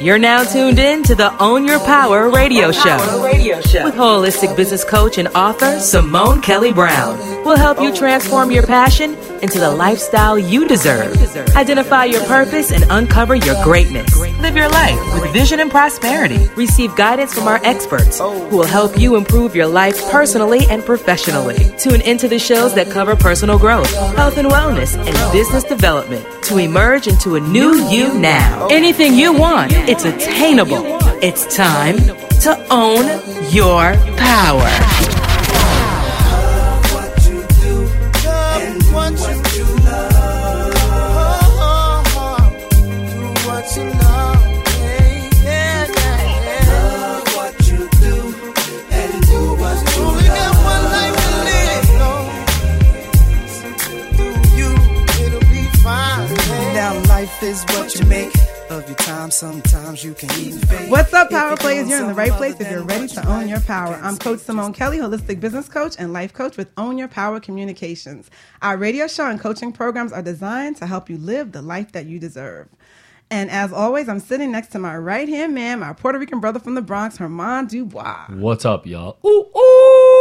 You're now tuned in to the Own Your Power radio show with holistic business coach and author Simone Kelly Brown. We'll help you transform your passion into the lifestyle you deserve. Identify your purpose and uncover your greatness. Live your life with vision and prosperity. Receive guidance from our experts oh. who will help you improve your life personally and professionally. Tune into the shows that cover personal growth, health and wellness, and business development to emerge into a new you now. Anything you want, it's attainable. It's time to own your power. Is what you make of your time. Sometimes you can even fake. What's up, Power Players? You're in the right place if you're ready to own your power. I'm Coach Simone Kelly, holistic business coach and life coach with Own Your Power Communications. Our radio show and coaching programs are designed to help you live the life that you deserve. And as always, I'm sitting next to my right hand man, my Puerto Rican brother from the Bronx, Herman Dubois. What's up, y'all? Ooh, ooh.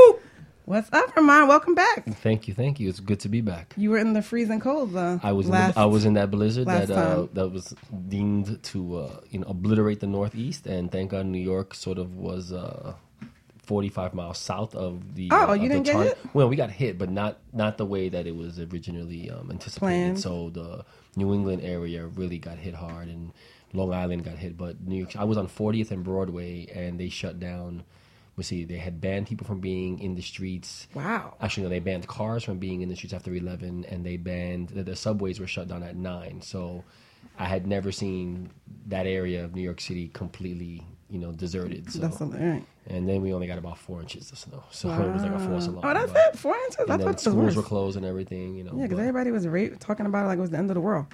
What's up, Herman? Welcome back. Thank you, thank you. It's good to be back. You were in the freezing cold. though. I was last, in the, I was in that blizzard that uh, that was deemed to uh, you know obliterate the Northeast, and thank God New York sort of was uh, 45 miles south of the. Oh, uh, you didn't get hit? Well, we got hit, but not not the way that it was originally um, anticipated. Planned. So the New England area really got hit hard, and Long Island got hit. But New York, I was on 40th and Broadway, and they shut down. We see they had banned people from being in the streets. Wow. Actually, no, they banned cars from being in the streets after 11, and they banned the, the subways were shut down at 9. So I had never seen that area of New York City completely, you know, deserted. So. That's right. and then we only got about four inches of snow. So it was like a false alarm. Oh, that's but- it. Four inches. And That's then what's the schools worst. were closed and everything, you know. Yeah, because everybody was ra- talking about it like it was the end of the world.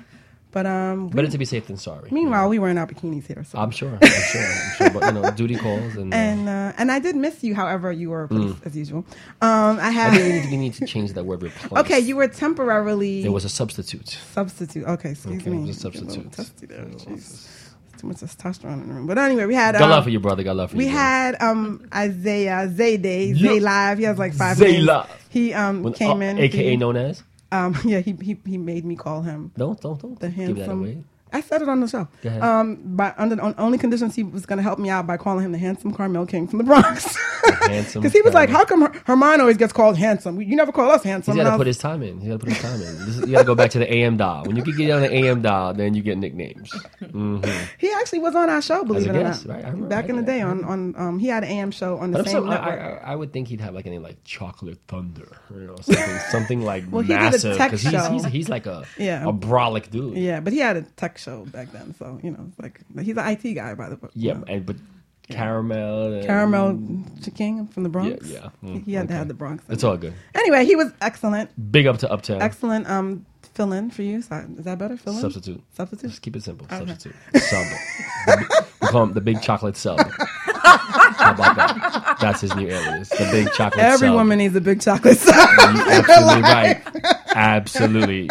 But um, we- better to be safe than sorry. meanwhile, we were in our bikinis here. So. I'm sure. I'm sure. I'm sure. But, you know, duty calls. And, and uh, and I did miss you. However, you were replaced as usual. Um, I I had. think we need, to, we need to change that word okay, you were temporarily There was a substitute. substitute. Okay, excuse Okay, me. it was a substitute. Too much testosterone in the room. But anyway, we had. Got um, love for you, brother. Got love for We you. brother. had um Isaiah Zayday, Yeah. Zay Live. He has like five Zay. Live. He um When- came uh, in, AKA he- known as? Um yeah he, he he made me call him Don't, don't, don't. the give that away. I said it on the show. Um, by under on only conditions he was going to help me out by calling him the handsome Caramel King from the Bronx. handsome Because he was like, "How come Her- Herman always gets called handsome? You never call us handsome." He's got to put his time in. He's got to put his time in. This is, you got to go back to the AM dial. When you can get on the AM dial, then you get nicknames. he actually was on our show, believe it or not. right? I remember- Back in the day, on on um, he had an AM show on the But I'm same so, I, network. I, I would think he'd have like any like chocolate thunder, you know, something, something like Well, he did a massive tech he's, show. he's he's like a Yeah. a brolic dude. yeah, but he had a tech show back then, so you know, it's like he's an IT guy by the way. Yeah, you know. and but caramel, and, Caramel King from the Bronx. Yeah, yeah. He- Mm, he had to have the Bronx. It's all good. Anyway, he was excellent, Big up to Uptown. excellent. Um, fill in for you. So- Is that better? Fill in. Substitute. Substitute. Just keep it simple. Okay. Substitute. Sub. We call him the big chocolate sub. How about that? That's his new alias. The big chocolate Every sub. woman needs a big chocolate sub. Absolutely right. Absolutely.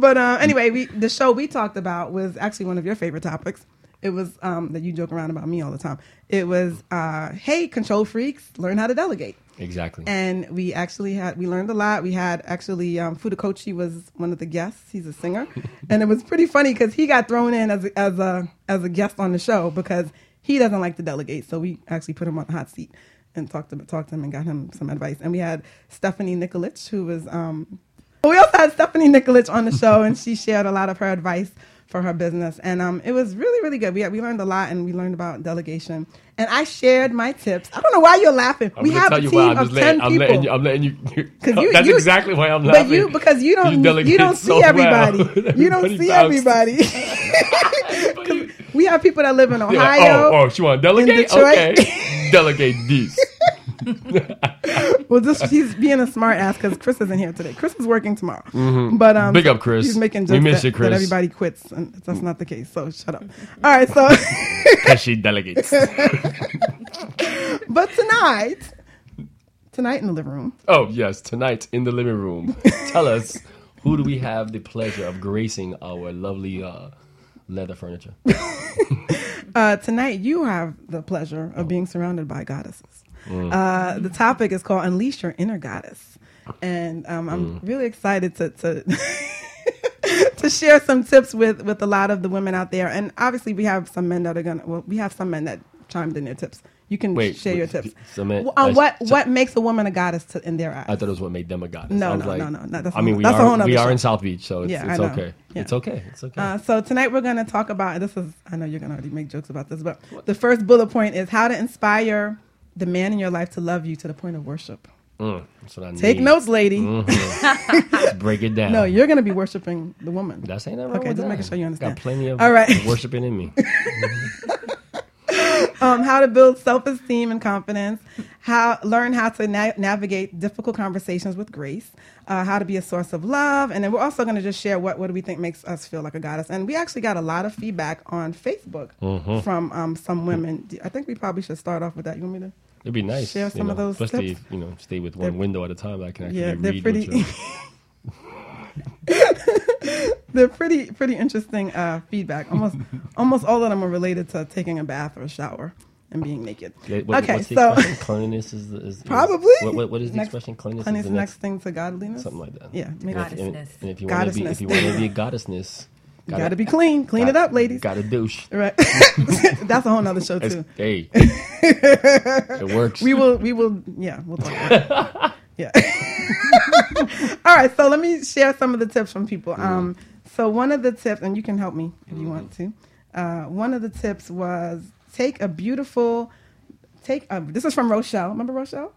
But uh, anyway, we the show we talked about was actually one of your favorite topics. It was um, that you joke around about me all the time. It was, uh, hey, control freaks, learn how to delegate. Exactly. And we actually had we learned a lot. We had actually um, Fudakochi was one of the guests. He's a singer, and it was pretty funny because he got thrown in as a, as a as a guest on the show because he doesn't like to delegate. So we actually put him on the hot seat and talked to talked to him and got him some advice. And we had Stephanie Nikolic, who was um, we also had Stephanie Nikolic on the show, and she shared a lot of her advice for her business, and um, it was really really good. We we learned a lot, and we learned about delegation. And I shared my tips. I don't know why you're laughing. I'm we have a you team why. I'm of ten letting, I'm people. letting you. I'm letting you. 'Cause you- that's you- exactly why I'm laughing. but you because you don't you, don't see so well. everybody. You don't see everybody. we have people that live in Ohio. Oh, oh, she want to delegate? Okay. delegate this. Well, just he's being a smart ass because Chris isn't here today. Chris is working tomorrow. But um, Mm-hmm. Big up, Chris. He's making We jokes miss that, you, Chris. that everybody quits, and that's not the case. So shut up. All right, so Because she delegates. but tonight, tonight in the living room, Oh, yes. Tonight in the living room. Tell us, who do we have the pleasure of gracing our lovely uh, leather furniture. Uh, tonight, you have the pleasure of being surrounded by goddesses. Mm. Uh, the topic is called "Unleash Your Inner Goddess," and um, I'm Mm. really excited to to, to share some tips with with a lot of the women out there. And obviously, we have some men that are gonna. Well, we have some men that chimed in their tips. You can Wait, share your tips. on I- what so- what makes a woman a goddess to, in their eyes. I thought it was what made them a goddess. No, I was no, like, no, no, no, that's I mean, we are we are in South Beach, so it's, Yeah, it's okay. Yeah. It's okay. It's okay. Uh, so tonight we're going to talk about this is I know you're going to already make jokes about this, but the first bullet point is how to inspire the man in your life to love you to the point of worship. Mm, that's what I Take need. notes, lady. Let's break it down. No, you're going to be worshiping the woman. That's ain't nothing wrong Okay, just that. making sure you understand. Got plenty of All right. worshiping in me. um, how to build self-esteem and confidence, how learn how to na- navigate difficult conversations with grace, uh, how to be a source of love, and then we're also going to just share what what do we think makes us feel like a goddess. And we actually got a lot of feedback on Facebook Mm-hmm. from um, some women. I think we probably should start off with that. You want me to? It'd be nice. Share you some know, of those Especially, tips. if, you know, stay with one They're- window at a time. I can actually Yeah, they're read pretty. what you're- they're pretty pretty interesting uh, feedback. Almost almost all of them are related to taking a bath or a shower and being naked. Yeah, what- okay, what's the so expression? cleanliness is, is, is Probably. What, what, what is the Next- expression? Cleanliness honey's is the the next thing to godliness. something like that. Yeah, maybe. And if, and, and if you want to be, if you want to be a goddessness, You gotta be clean. Clean it up, ladies. Got to douche. Right. That's a whole nother show It's, too. hey, it works. We will. We will. Yeah, we'll talk. Yeah. All right. So let me share some of the tips from people. Um. So one of the tips, and you can help me if you want to. Uh, one of the tips was take a beautiful. Take. A, this is from Rochelle. Remember Rochelle?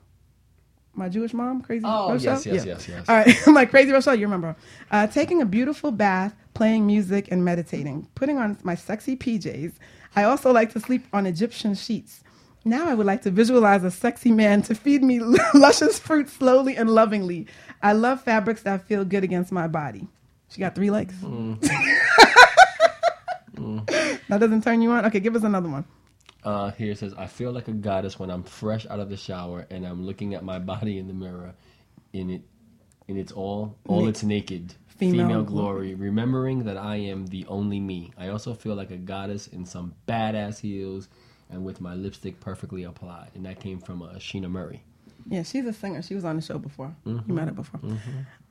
My Jewish mom, crazy Oh, Rochelle. yes, yes, yes, yes. All right, I'm like crazy Rochelle. You remember? Uh, taking a beautiful bath, playing music, and meditating. Putting on my sexy PJs. I also like to sleep on Egyptian sheets. Now I would like to visualize a sexy man to feed me luscious fruit slowly and lovingly. I love fabrics that feel good against my body. She got three legs. Mm. That doesn't turn you on? Okay, give us another one. Uh, here it says, I feel like a goddess when I'm fresh out of the shower and I'm looking at my body in the mirror in it in its all all its naked Female female, glory, remembering that I am the only me. I also feel like a goddess in some badass heels and with my lipstick perfectly applied. And that came from uh, Sheena Murray. Yeah, she's a singer. She was on the show before. You Mm-hmm. met her before.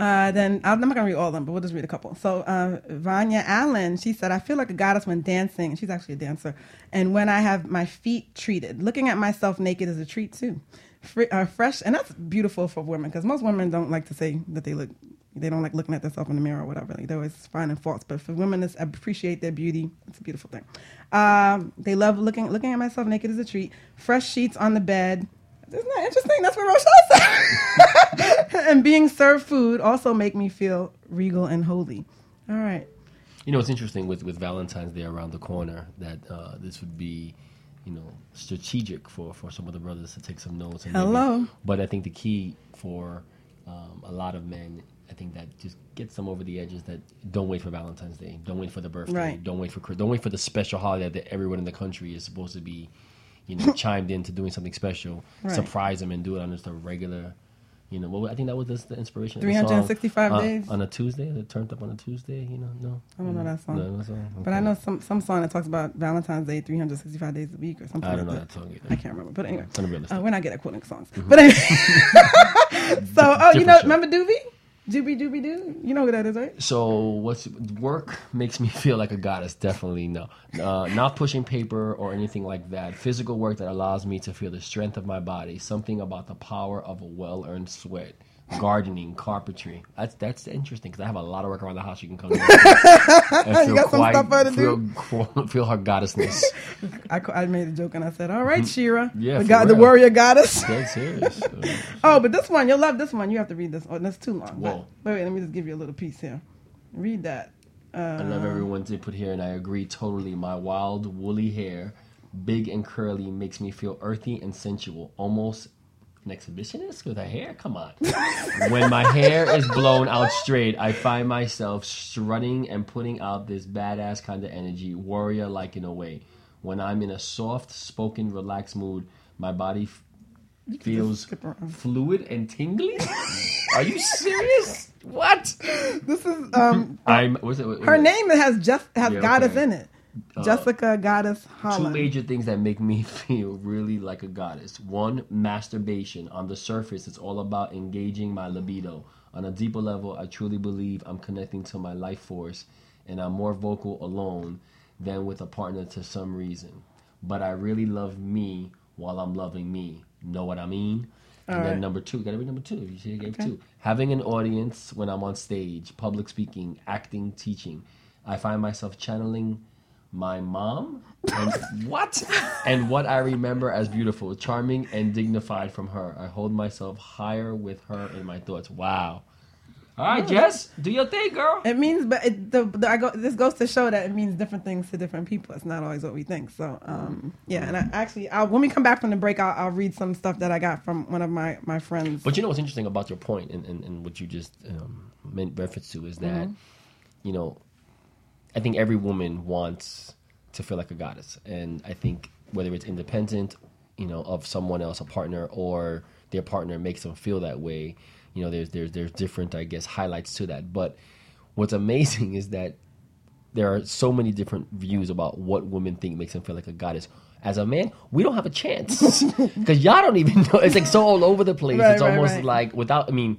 Uh, then I'm not gonna read all of them, but we'll just read a couple. So uh, Vanya Allen, she said, "I feel like a goddess when dancing." She's actually a dancer. And when I have my feet treated, looking at myself naked is a treat too. Uh, fresh, and that's beautiful for women because most women don't like to say that they look. They don't like looking at themselves in the mirror or whatever. Like, they're always finding faults. But for women to appreciate their beauty, it's a beautiful thing. Um, they love looking looking at myself naked is a treat. Fresh sheets on the bed. Isn't that interesting? That's what Rochelle said. and being served food also make me feel regal and holy. All right. You know, it's interesting with, with Valentine's Day around the corner that uh, this would be, you know, strategic for, for some of the brothers to take some notes. And maybe- Hello. but I think the key for um, a lot of men, I think that just gets them over the edges. that don't wait for Valentine's Day. Don't wait for the birthday. Right. Don't wait for don't wait for the special holiday that everyone in the country is supposed to be, you know, chimed into doing something special. Right. Surprise them and do it on just a regular. You know, well, I think that was just the inspiration. of the 365 Uh, days. on a Tuesday. It turned up on a Tuesday. You know, no. I don't know that song. No, song. But I know some some song that talks about Valentine's Day 365 days a week or something I don't like know that. that song either. I can't remember. But anyway, It's unrealistic. uh, we're not good at quoting songs. But anyway. so, oh, you know, show. remember Doobie? Doobie Doobie Doo? You know who that is, right? So what's work makes me feel like a goddess? Definitely no. Uh, not pushing paper or anything like that. Physical work that allows me to feel the strength of my body. Something about the power of a well-earned sweat. Gardening, carpentry. That's that's interesting because I have a lot of work around the house. You can come. to You got some stuff for her to feel, feel her goddessness. I, I made a joke and I said, "All right, Shira, Mm-hmm. Yeah, the, god, the warrior goddess." Serious. Uh, Oh, but this one, you'll love this one. You have to read this. Oh, that's too long. Whoa. Wait, wait, let me just give you a little piece here. Read that. Uh, I love everyone did put here, and I agree totally. My wild, woolly hair, big and curly, makes me feel earthy and sensual, almost an exhibitionist with her hair. Come on. when my hair is blown out straight, I find myself strutting and putting out this badass kind of energy, warrior like in a way. When I'm in a soft spoken, relaxed mood, my body f- feels fluid and tingly. Are you serious? what? This is um I'm. What's it? her name has just has Yeah, goddess okay. in it. Uh, Jessica Goddess Two major things that make me feel really like a goddess. One, masturbation. On the surface, it's all about engaging my libido. On a deeper level, I truly believe I'm connecting to my life force and I'm more vocal alone than with a partner to some reason. But I really love me while I'm loving me. Know what I mean? and then right. number two, gotta be number two. You see, I gave two. Having an audience when I'm on stage, public speaking, acting, teaching. I find myself channeling my mom and what and what I remember as beautiful, charming, and dignified from her. I hold myself higher with her in my thoughts. Wow. All right, Jess, do your thing, girl. It means, but it, the, the I go, this goes to show that it means different things to different people. It's not always what we think. So, um, yeah. And I actually, I'll, when we come back from the break, I'll, I'll read some stuff that I got from one of my my friends. But you know what's interesting about your point and, and, and what you just um, meant reference to is that, you know, I think every woman wants to feel like a goddess. And I think whether it's independent, you know, of someone else, a partner, or their partner makes them feel that way, you know, there's there's there's different, I guess, highlights to that. But what's amazing is that there are so many different views about what women think makes them feel like a goddess. As a man, we don't have a chance because y'all don't even know. It's like so all over the place. Right, it's right, almost right. like without. I mean,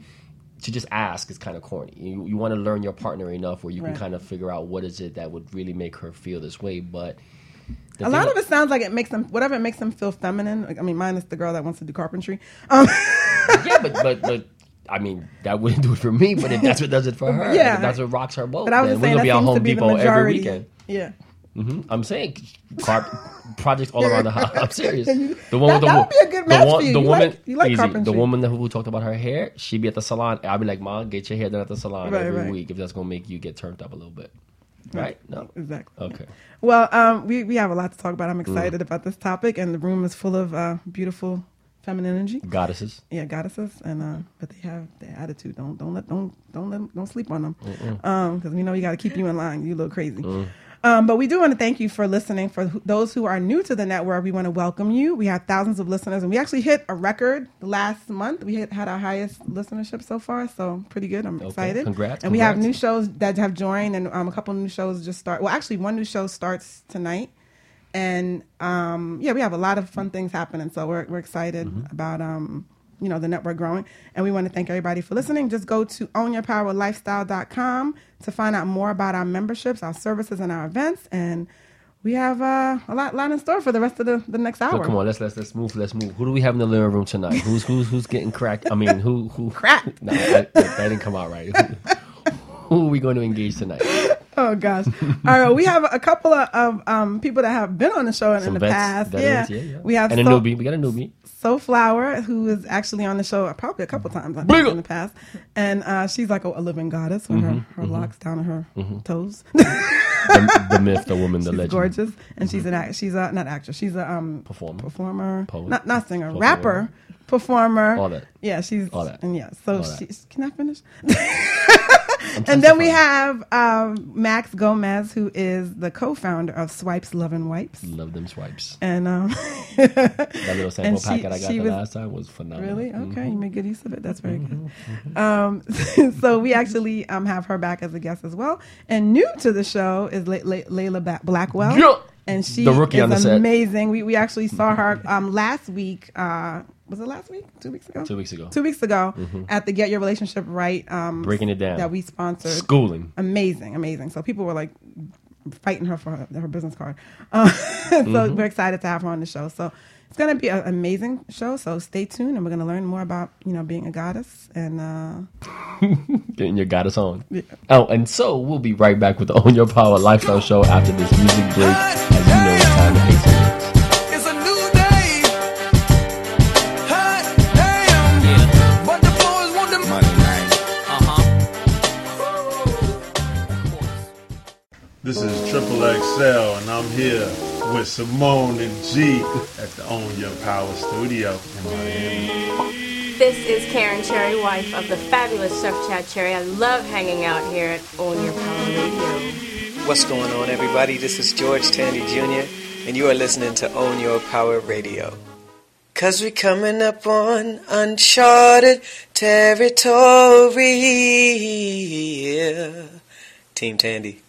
to just ask is kind of corny. You, you want to learn your partner enough where you Right. can kind of figure out what is it that would really make her feel this way. But a lot of it sounds like it makes them whatever it makes them feel feminine. Like, I mean, mine is the girl that wants to do carpentry. Um, yeah, but but but. I mean, that wouldn't do it for me, but if that's what does it for her, Yeah. if that's what rocks her boat. but I was then just we're saying gonna that be on seems Home to be the Depot every weekend. Yeah. Hmm I'm saying car- projects all around the house. I'm serious. The one that- with the that would be a good the one-. The You woman, like- you like easy. The woman who talked about her hair, she'd be at the salon. I'll be like, "Mom, get your hair done at the salon Right, every right. week if that's gonna make you get turned up a little bit." Right? No. Exactly. Okay. Well, um, we, we have a lot to talk about. I'm Mm. excited about this topic, and the room is full of uh, beautiful feminine energy. Goddesses. Yeah, goddesses, and uh, but they have their attitude. Don't don't let don't don't let don't sleep on them, because we know you got to keep you in line. You look crazy. Mm. Um, but we do want to thank you for listening. For those who are new to the network, we want to welcome you. We have thousands of listeners, and we actually hit a record last month. We hit, had our highest listenership so far, so pretty good. I'm excited. congrats, And we have new shows that have joined, and um, a couple new shows just start. Well, actually, one new show starts tonight, and um, yeah, we have a lot of fun things happening. So we're we're excited Mm-hmm. about um, you know the network growing, and we want to thank everybody for listening. Just go to ownyourpowerlifestyle.com to find out more about our memberships, our services, and our events, and. We have uh, a lot, lot in store for the rest of the, the next hour. So come on, let's let's let's move. Let's move. Who do we have in the living room tonight? Who's who's who's getting cracked? I mean, who who Cracked. No, that, that, that didn't come out right. who are we going to engage tonight? Oh gosh! All right, we have a couple of, of um, people that have been on the show in, the vets, past. veterans, yeah. yeah, yeah. we have and a so, newbie. We got a newbie. Soulflower, who is actually on the show probably a couple times I think, in the past, and uh, she's like a, a living goddess with Mm-hmm, her, her locks down to her toes. The, the myth, the woman, the she's legend. gorgeous, and she's an act. She's a not actress. She's a um Performer. performer, Poet. not not singer, Poet. rapper, performer. All that. Yeah, she's All that. and yeah. So she's can I finish? And then we have um, Max Gomez, who is the co-founder of Swipes Lovin Wipes, Love them swipes. and um, That little sample she- packet I got the was- last time was phenomenal. Really? Okay, Mhm. you made good use of it. That's very good. Um, so we actually um, have her back as a guest as well. And new to the show is Le- Le- Leilla ba- Blackwell. Yeah. And she The rookie is on the set. amazing. We, we actually saw her um, last week. Uh, was it last week? Two weeks ago? Two weeks ago. Two weeks ago at the Get Your Relationship Right. Um, Breaking it down. That we sponsored. Schooling. Amazing, amazing. So people were like fighting her for her, her business card. Uh, so Mm-hmm. we're excited to have her on the show. So it's going to be an amazing show. So stay tuned, and we're going to learn more about you know being a goddess. And uh, Getting your goddess on. Oh, and so we'll be right back with the Own Your Power Lifestyle Show after this music break. As you know, it's time to pay some This is Triple XL, and I'm here with Simone and G at the Own Your Power Studio in Miami. This is Karen Cherry, wife of the fabulous Chef Chad Cherry. I love hanging out here at Own Your Power Radio. What's going on, everybody? This is George Tandy Jr., and you are listening to Own Your Power Radio. Cause we're coming up on uncharted territory. Team Tandy.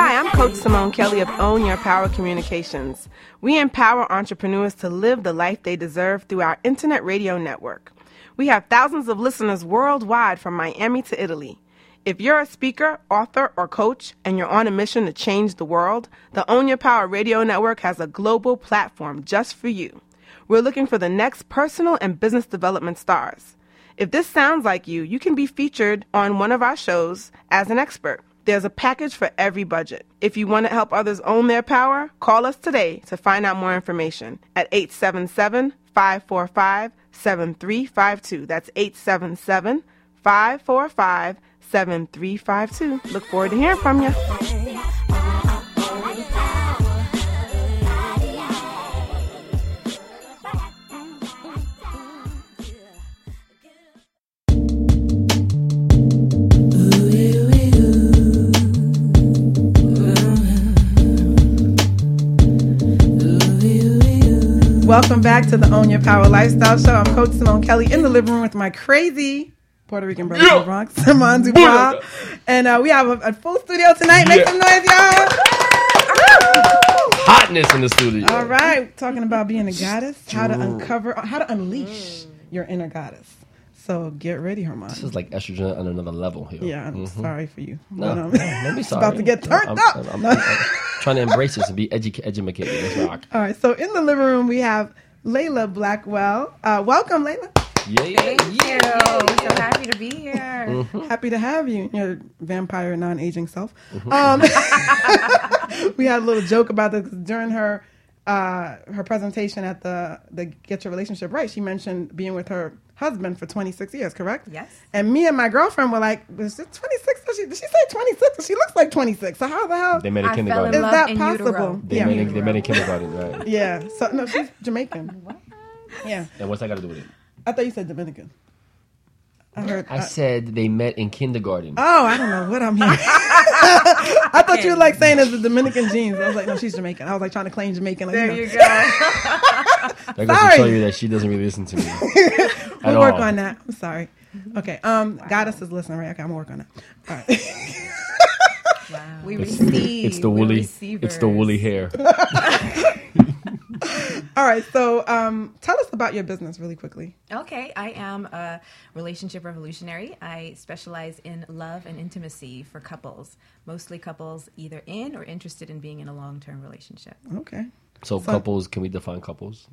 Hi, I'm Coach Simone Kelly of Own Your Power Communications. We empower entrepreneurs to live the life they deserve through our internet radio network. We have thousands of listeners worldwide from Miami to Italy. If you're a speaker, author, or coach and you're on a mission to change the world, the Own Your Power Radio Network has a global platform just for you. We're looking for the next personal and business development stars. If this sounds like you, you can be featured on one of our shows as an expert. There's a package for every budget. If you want to help others own their power, call us today to find out more information at 877 545 7352. That's 877 545 7352. Look forward to hearing from you. Welcome back to the Own Your Power Lifestyle Show. I'm Coach Simone Kelly in the living room with my crazy Puerto Rican brother from the Bronx, Simon Dubois. And uh, we have a, a full studio tonight. Make some noise, y'all. Hotness in the studio. All right, talking about being a goddess, how to uncover, how to unleash your inner goddess. So get ready, Herman. This is like estrogen on another level here. Yeah, I'm Mhm. sorry for you. No, But, no, don't be it's sorry. about to get turned I'm, up. I'm, I'm- No. I'm trying to embrace this and be edu- educated. Let's rock. All right, so in the living room we have Leilla Blackwell. Uh, welcome, Leilla. Yeah, yeah, yeah. So happy to be here. Mm-hmm. Happy to have you, your vampire non-aging self. Mm-hmm. Um, we had a little joke about this during her uh, her presentation at the the Get Your Relationship Right. She mentioned being with her husband for 26 years, correct? Yes. And me and my girlfriend were like, "Was it 26? Did she, did she say 26? She looks like 26. So how the hell They met in I fell in kindergarten. is that in possible? They, yeah. met in, they met in kindergarten, right? yeah. So no, she's Jamaican. What? Yeah. And what's that got to do with it? I thought you said Dominican. I heard. I uh, said they met in kindergarten. Oh, I don't know what I'm hearing. I thought you were like saying it's the Dominican genes. I was like, no, she's Jamaican. I was like trying to claim Jamaican. Like, There you know. you go. That goes to sorry. show you that she doesn't really listen to me. at We'll work all. on that. I'm sorry. Okay. Um, Goddess is listening, right? Okay, I'm gonna work on that. All right. We It's, receive. it's the woolly. It's the woolly hair. All right. So, um, tell us about your business really quickly. Okay, I am a relationship revolutionary. I specialize in love and intimacy for couples, mostly couples either in or interested in being in a long term relationship. Okay. So, So- couples, can we define couples?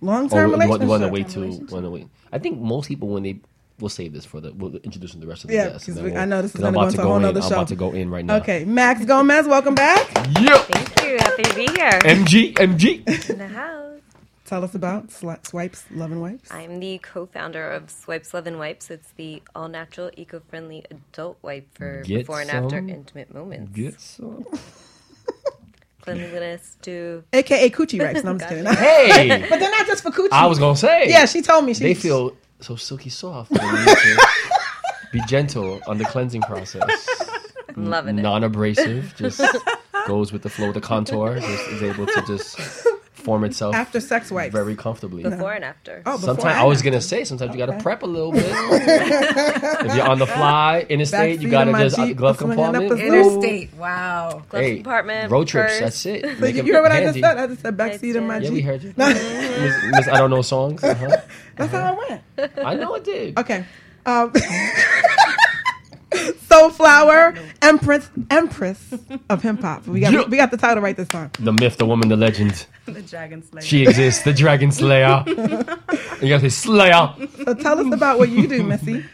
Long term you want, you want to relationship. wait to want to wait? I think most people when they we'll save this for the we'll introduce the rest of the Yeah, guests. because and then we- I know this is I'm gonna go about into a whole in. nother I'm show. about to go in right now. Okay, Max Gomez, welcome back. Yeah. Thank you. Happy to be here. MG, MG. In the house. Tell us about Sli- Swipes, Lovin Wipes. I'm the co-founder of Swipes Lovin Wipes. It's the all-natural, eco-friendly adult wipe for Get before and after intimate moments. Get some. Cleanliness to AKA Coochie Wipes. No, I'm just kidding. Hey, but they're not just for Coochie. I was gonna say. Yeah, she told me. She, they feel so silky soft. when you need to be gentle on the cleansing process. I'm loving it. Non-abrasive, just goes with the flow. The contour just is able to just form itself after sex wipes. very comfortably. before and after. Oh, before Sometimes I and was after. gonna say sometimes you gotta prep a little bit. if you're on the fly, interstate, you gotta of just uh, Jeep, glove compartment. Interstate. Wow. Glove Hey, compartment, road trips. purse. That's it. So Make you, it you heard what I just said? I just said backseat of my Yeah, Jeep. we heard you. Miss, Miss, I don't know songs. Uh-huh. That's how I went. I know it did. Okay. Um, Soulflower, Empress, Empress of hip hop. We got Yeah. we got the title right this time. The myth, the woman, the legend. The Dragon Slayer. She exists. The Dragon Slayer. you gotta say Slayer. So tell us about what you do, Missy.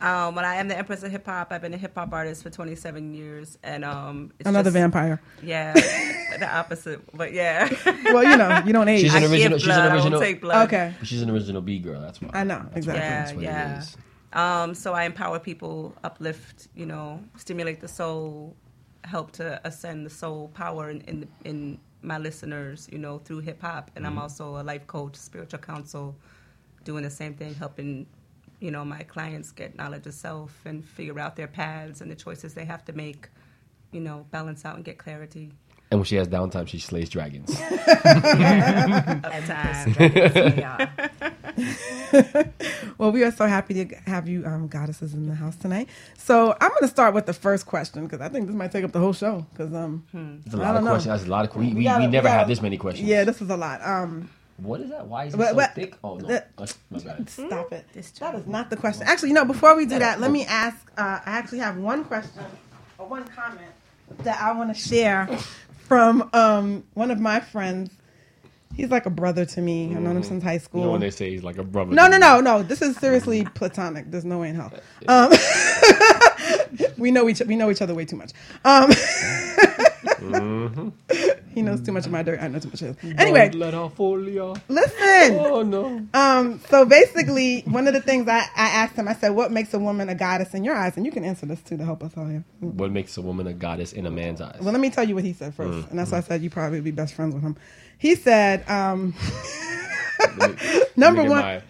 Um, but I am the Empress of Hip Hop. I've been a hip hop artist for 27 years, and um, it's Another just- vampire. Yeah, the opposite, but yeah. Well, you know, you don't age. She's an I original. give She's blood, an don't original. take blood. Okay. She's an original B girl. That's why. I know exactly. Yeah, That's what yeah. it is. Um, so I empower people, uplift, you know, stimulate the soul, help to ascend the soul power in in, in my listeners, you know, through hip hop. And I'm Mm-hmm. also a life coach, spiritual counsel, doing the same thing, helping you know my clients get knowledge of self and figure out their paths and the choices they have to make. You know, balance out and get clarity. And when she has downtime, she slays dragons. Uptime. well, we are so happy to have you, um, goddesses, in the house tonight. So I'm going to start with the first question because I think this might take up the whole show. Because um, There's a I lot don't of know. questions. That's a lot of. We, we, gotta- we never gotta- had this many questions. Yeah, this is a lot. Um, What is that? Why is it But- so but- thick? Oh no. the- Oh. Stop it. That is not the question. Actually, no. Before we do that, let me ask. Uh, I actually have one question or one comment that I want to share from um, one of my friends. He's like a brother to me. I've known him since high You school. know when they say he's like a brother. No, no, no, no. This is seriously platonic. There's no way in hell. Um, we know each we know each other way too much. Um, he knows too much of my dirt. I know too much of his. Anyway, Don't let her fool ya. listen. Oh no. Um, so basically, one of the things I, I asked him, I said, "What makes a woman a goddess in your eyes?" And you can answer this too to help us all here. What makes a woman a goddess in a man's eyes? Well, let me tell you what he said first, Mm, and that's why I said you probably would be best friends with him. He said, um, number one.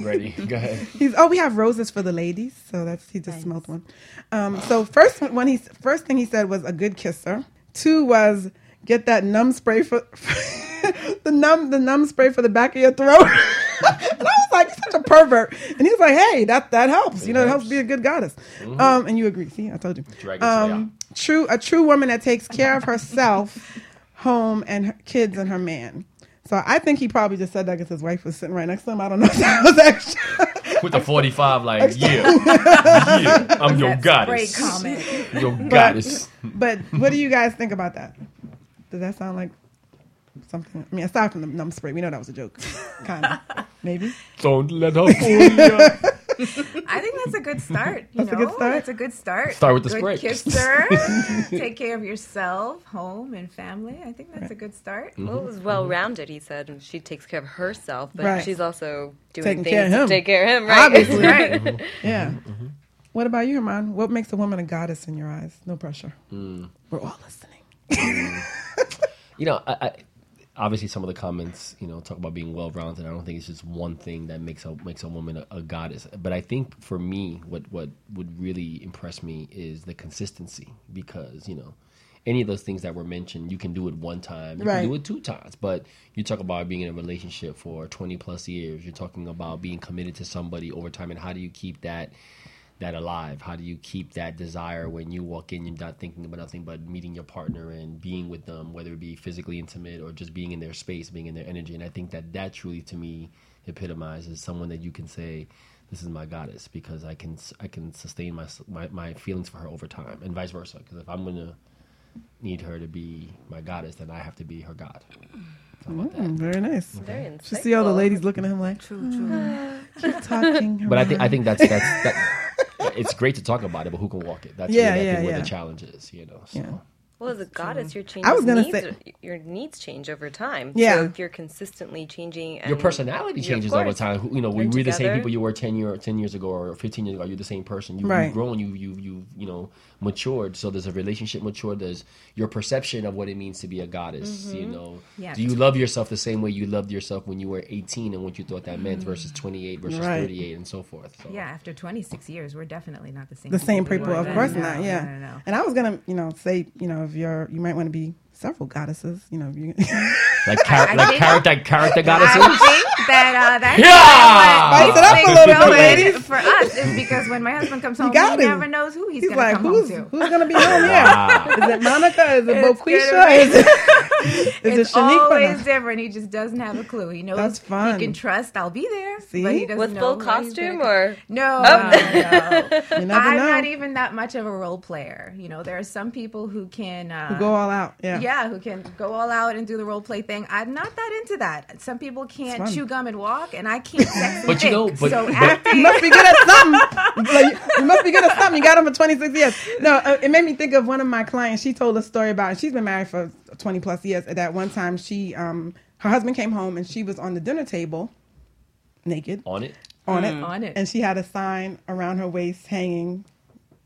Ready? Go ahead. He's oh, we have roses for the ladies, so that's he just smelled one. Um, so first one he first thing he said was a good kisser. Two was get that numb spray for the numb the numb spray for the back of your throat. and I was like, you're such a pervert. And he was like, hey, that that helps. You know, it helps be a good goddess. Um, and you agree? See, I told you. Um, true, a true woman that takes care of herself, home, and her kids and her man. So I think he probably just said that because his wife was sitting right next to him. I don't know if that was extra. With the 45, like, yeah, yeah, I'm your Great goddess. comment. Your goddess. But what do you guys think about that? Does that sound like something? I mean, aside from the numb spray, we know that was a joke, kind of, maybe. Don't let her fool ya. I think that's a good start. You That's a good start? That's a good start. Start with the good spray. kisser. Take care of yourself, home, and family. I think that's a good start. Mm-hmm. Well, it was well rounded, he said, and she takes care of herself, but Right. she's also doing Taking things care of to take care of him, right? Obviously. Right. Mm-hmm. Yeah. What about you, Herman? What makes a woman a goddess in your eyes? No pressure. Hmm. We're all listening. Hmm. you know, I, I, obviously some of the comments, you know, talk about being well rounded. I don't think it's just one thing that makes a makes a woman a, a goddess. But I think for me, what what would really impress me is the consistency because you know. Any of those things that were mentioned, you can do it one time. You Right. can do it two times. But you talk about being in a relationship for twenty plus years. You're talking about being committed to somebody over time, and how do you keep that that alive? How do you keep that desire when you walk in, you're not thinking about nothing but meeting your partner and being with them, whether it be physically intimate or just being in their space, being in their energy? And I think that that truly, to me, epitomizes someone that you can say, "This is my goddess," because I can I can sustain my my, my feelings for her over time, and vice versa. Because if I'm gonna need her to be my goddess, then I have to be her god. How about that? Mm, very nice. Very You see all the ladies looking at him like, true, true. keep talking. But I think I think that's that's that. It's great to talk about it, but who can walk it? That's Yeah, really, I yeah, where the challenge is. You know. So. Yeah. Well, as a goddess, your changes I was gonna needs, say- your needs change over time. Yeah. So if you're consistently changing, and your personality changes over course. time. You know, we You're the same people you were ten year, ten years ago or fifteen years ago. You're the same person. You, Right. You've grown. You you you you know matured. So there's a relationship matured. There's your perception of what it means to be a goddess. You Mm-hmm. know, Yeah. do you love yourself the same way you loved yourself when you were 18 and what you thought that meant versus 28 versus Right. 38 and so forth. So. Yeah, after 26 years, we're definitely not the same. the same we people, of then. course No, not. Yeah. no, no. And I was gonna, you know, say, you know, if you're, you might want to be several goddesses. You know, you, Like, char- I like think- character character goddesses. I think that uh, that's Yeah! why Spice it up a little bit, ladies. for us is because when my husband comes home, he him. never knows who he's, he's going to like, come who's home to. who's gonna be home here? Wow. Is it Monica? Is it Boquisha? gonna be- Is it, is it it's Shaniqua? always different. He just doesn't have a clue. He knows That's fun. he can trust I'll be there. See? but he doesn't with know full costume or No, Oh. no, no. I'm know. not even that much of a role player. You know, there are some people who can uh, Who go all out? Yeah. yeah, who can go all out and do the role play thing. I'm not that into that. Some people can't chew gum and walk, and I can't sex and But you know, think. but- so but- You must be good at something. Like, you must be good at something. You got him for 26 years. No, uh, it made me think of one of my clients. She told a story about, and she's been married for 20 plus years. At that one time, she, um, her husband came home and she was on the dinner table, naked, On it. on it, On it. and she had a sign around her waist hanging,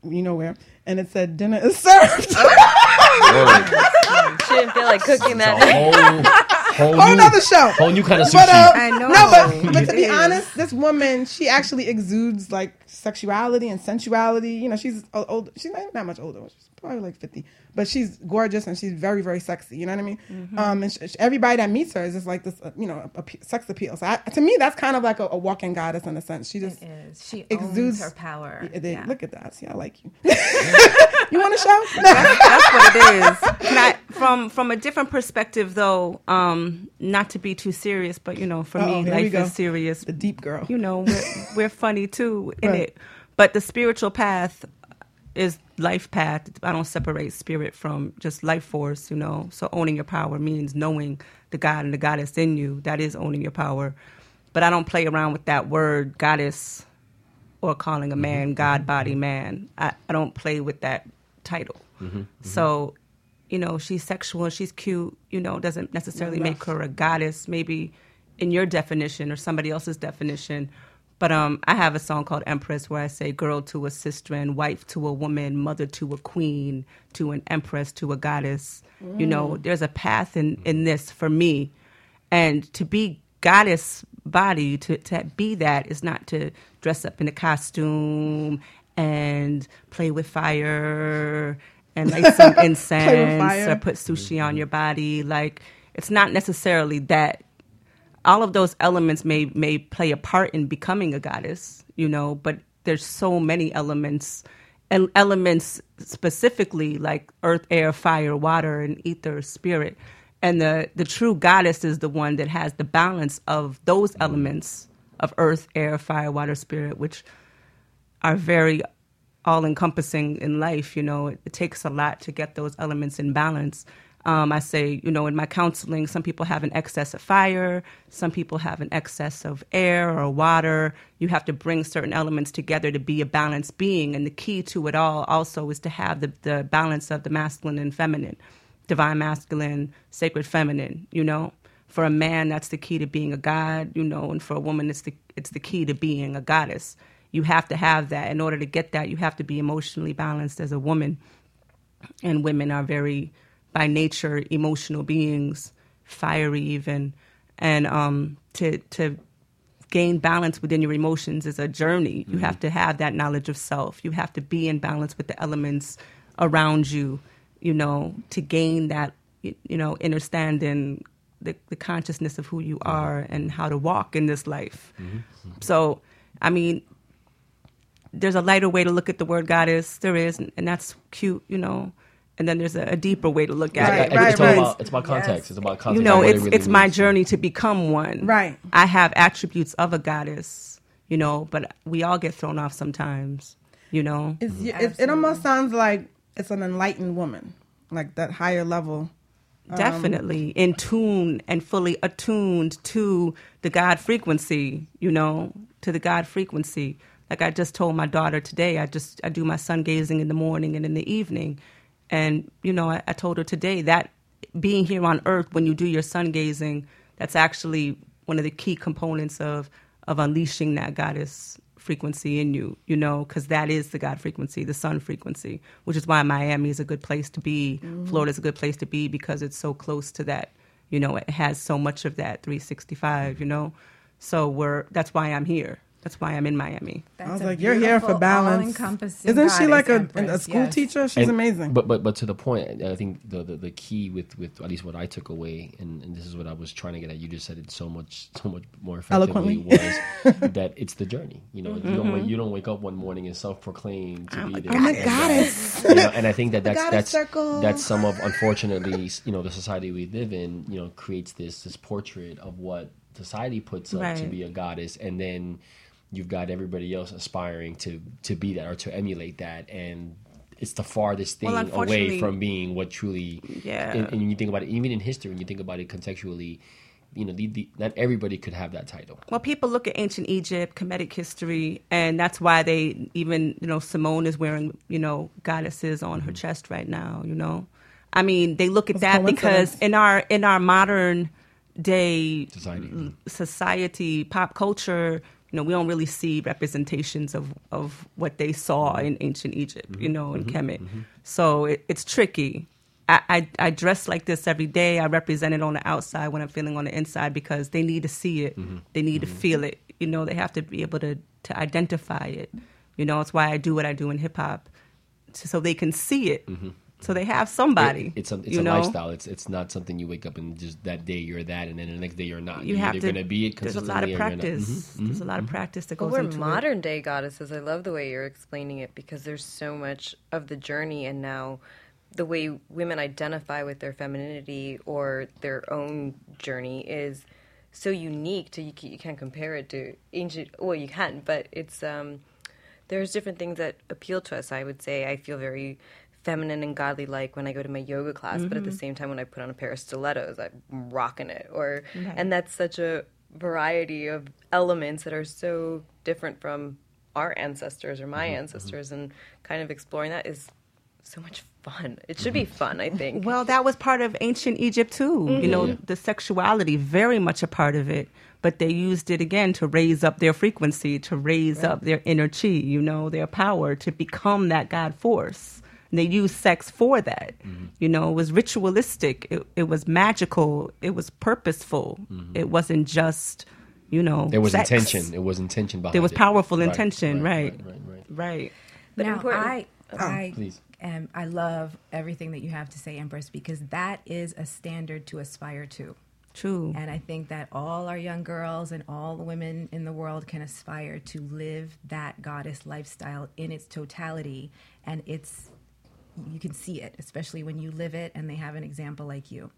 you know where, and it said "Dinner is served." Word. she didn't feel like cooking that night. Whole Whole whole new- nother show. whole new kind of But, uh. I know. No, but but to be is. honest, this woman she actually exudes like sexuality and sensuality. You know, she's old. She's not that much older. She's probably like fifty, but she's gorgeous and she's very very sexy. You know what I mean? Mm-hmm. Um, and sh- sh- everybody that meets her is just like this. Uh, you know, a, a sex appeal. So I, to me, that's kind of like a, a walking goddess in a sense. She just It is. She exudes owns her power. Yeah, they- Yeah. Look at that. See, I like you. you want a show? That's what it is. Can I, from from a different perspective, though, um, Um, not to be too serious, but you know, for Uh-oh, me, life is serious. The deep girl. You know, we're, we're funny too in Right. it, but the spiritual path is life path. I don't separate spirit from just life force. You know, so owning your power means knowing the God and the goddess in you. That is owning your power. But I don't play around with that word goddess or calling a mm-hmm. man God mm-hmm. body mm-hmm. man. I, I don't play with that title. So, you know, she's sexual, she's cute, you know, doesn't necessarily make her a goddess, maybe in your definition or somebody else's definition. But um, I have a song called Empress where I say girl to a sister and wife to a woman, mother to a queen, to an empress, to a goddess. You know, there's a path in, in this for me. And to be goddess body, to, to be that is not to dress up in a costume and play with fire and light some incense or put sushi on your body. Like, it's not necessarily that. All of those elements may may play a part in becoming a goddess, you know, but there's so many elements and elements specifically like earth, air, fire, water, and ether, spirit. And the, the true goddess is the one that has the balance of those elements of earth, air, fire, water, spirit, which are very all encompassing in life. You know, it, it takes a lot to get those elements in balance. Um, I say, you know, in my counseling, some people have an excess of fire, some people have an excess of air or water. You have to bring certain elements together to be a balanced being. And the key to it all also is to have the, the balance of the masculine and feminine, divine masculine, sacred feminine, you know. For a man, that's the key to being a god, you know, and for a woman, it's the, it's the key to being a goddess you have to have that. In order to get that, you have to be emotionally balanced as a woman. And women are very, by nature, emotional beings, fiery even. And um, to to gain balance within your emotions is a journey. You mm-hmm. have to have that knowledge of self. You have to be in balance with the elements around you. You know, to gain that, you know, understanding the, the consciousness of who you mm-hmm. are and how to walk in this life. Mm-hmm. So, I mean, there's a lighter way to look at the word goddess. There is, and, and that's cute, you know. And then there's a, a deeper way to look at I- I it. think it's all right. about it's about context. It's about context. You know, of what it it's really it's my journey to become one. Right. I have attributes of a goddess, you know, but we all get thrown off sometimes, you know. It's, it, it almost sounds like it's an enlightened woman, like that higher level. Um, Definitely in tune and fully attuned to the God frequency, you know, to the God frequency. Like I just told my daughter today, I just I do my sun gazing in the morning and in the evening. And, you know, I, I told her today that being here on earth when you do your sun gazing, that's actually one of the key components of of unleashing that goddess frequency in you, you know, because that is the God frequency, the sun frequency, which is why Miami is a good place to be. Mm-hmm. Florida is a good place to be because it's so close to that. You know, it has so much of that 365, you know. So we're that's why I'm here. That's why I'm in Miami. I was like, you're here for balance. Isn't she like a, a school teacher? She's And- amazing. But but but to the point, I think the the, the key with, with at least what I took away, and, and this is what I was trying to get at. You just said it so much so much more effectively Eloquently. was that it's the journey. You know, you don't mm-hmm. wake, you don't wake up one morning and self proclaim to be this. I'm a and that. goddess. You know, and I think that that's that's circle. that's some of unfortunately you know the society we live in you know creates this this portrait of what society puts up to be a goddess, and then you've got everybody else aspiring to to be that or to emulate that. And it's the farthest thing Well, away from being what truly Yeah. and, and you think about it even in history when you think about it contextually you know the, the, not everybody could have that title. Well, people look at ancient Egypt, Kemetic history, and that's why they even, you know, Simone is wearing, you know, goddesses on her mm-hmm. chest right now, you know. I mean, they look at It's that because in our in our modern day society society, pop culture, you know, we don't really see representations of, of what they saw in ancient Egypt, you know, in mm-hmm. Kemet. Mm-hmm. So it, it's tricky. I, I, I dress like this every day. I represent it on the outside when I'm feeling on the inside because they need to see it. Mm-hmm. They need to feel it. You know, they have to be able to, to identify it. You know, it's why I do what I do in hip hop, so they can see it. So they have somebody. It- it's a, it's you a know? lifestyle. It's it's not something you wake up and just that day you're that, and then the next day you're not. You You're have to. going to be it there's a lot of or you're not. practice. Mhm, There's a lot of mhm. practice that Well, goes we're into it. modern day goddesses. I love the way you're explaining it because there's so much of the journey, and now the way women identify with their femininity or their own journey is so unique. To you, you can't compare it to ancient. Well, you can, but it's um, there's different things that appeal to us. I would say I feel very feminine and godly like when I go to my yoga class, but at the Mhm. same time when I put on a pair of stilettos, I'm rocking it. Or Right. and that's such a variety of elements that are so different from our ancestors or my ancestors and kind of exploring that is so much fun. It should be fun, I think. Well, that was part of ancient Egypt too. You Mhm. know, the sexuality, very much a part of it. But they used it again to raise up their frequency, to raise up their inner chi, you know, their power to become that God force. And they used sex for that. You know, it was ritualistic, it, it was magical, it was purposeful. It wasn't just, you know, There was sex. intention. It was intention behind There was it. powerful Right, intention, right? right, right, right. Right. But now, important- I, Oh, I, please. Um, I love everything that you have to say, Empress, because that is a standard to aspire to. True. And I think that all our young girls and all the women in the world can aspire to live that goddess lifestyle in its totality. And it's, you can see it, especially when you live it and they have an example like you.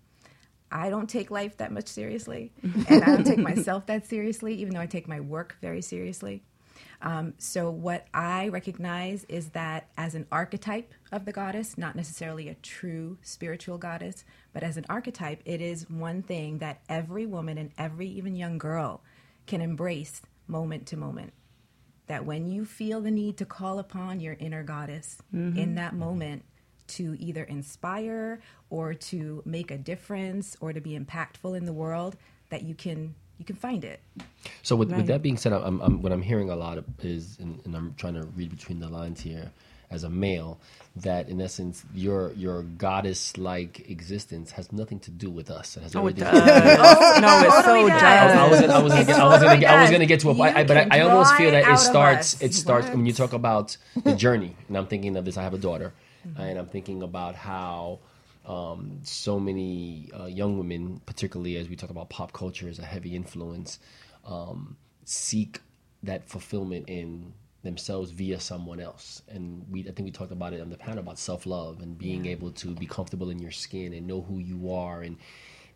I don't take life that much seriously, and I don't take myself that seriously, even though I take my work very seriously. Um, so, what I recognize is that as an archetype of the goddess, not necessarily a true spiritual goddess, but as an archetype, it is one thing that every woman and every even young girl can embrace moment to moment. That when you feel the need to call upon your inner goddess Mhm. in that moment to either inspire or to make a difference or to be impactful in the world, that you can you can find it. So with, Right. with that being said, I'm, I'm, what I'm hearing a lot of is, and, and I'm trying to read between the lines here, as a male, that in essence your your goddess like existence has nothing to do with us. It has Oh, it everything to do does. with Oh, no, it so I, I was gonna, I was gonna, It get, I was gonna, get, I was gonna get to a point, I, but I, I almost feel that it starts. It starts when you talk about the journey, and I'm thinking of this. I have a daughter, Mm-hmm. and I'm thinking about how. Um, so many uh, young women, particularly as we talk about pop culture as a heavy influence, um, seek that fulfillment in themselves via someone else. And we, I think we talked about it on the panel about self love and being able to be comfortable in your skin and know who you are and.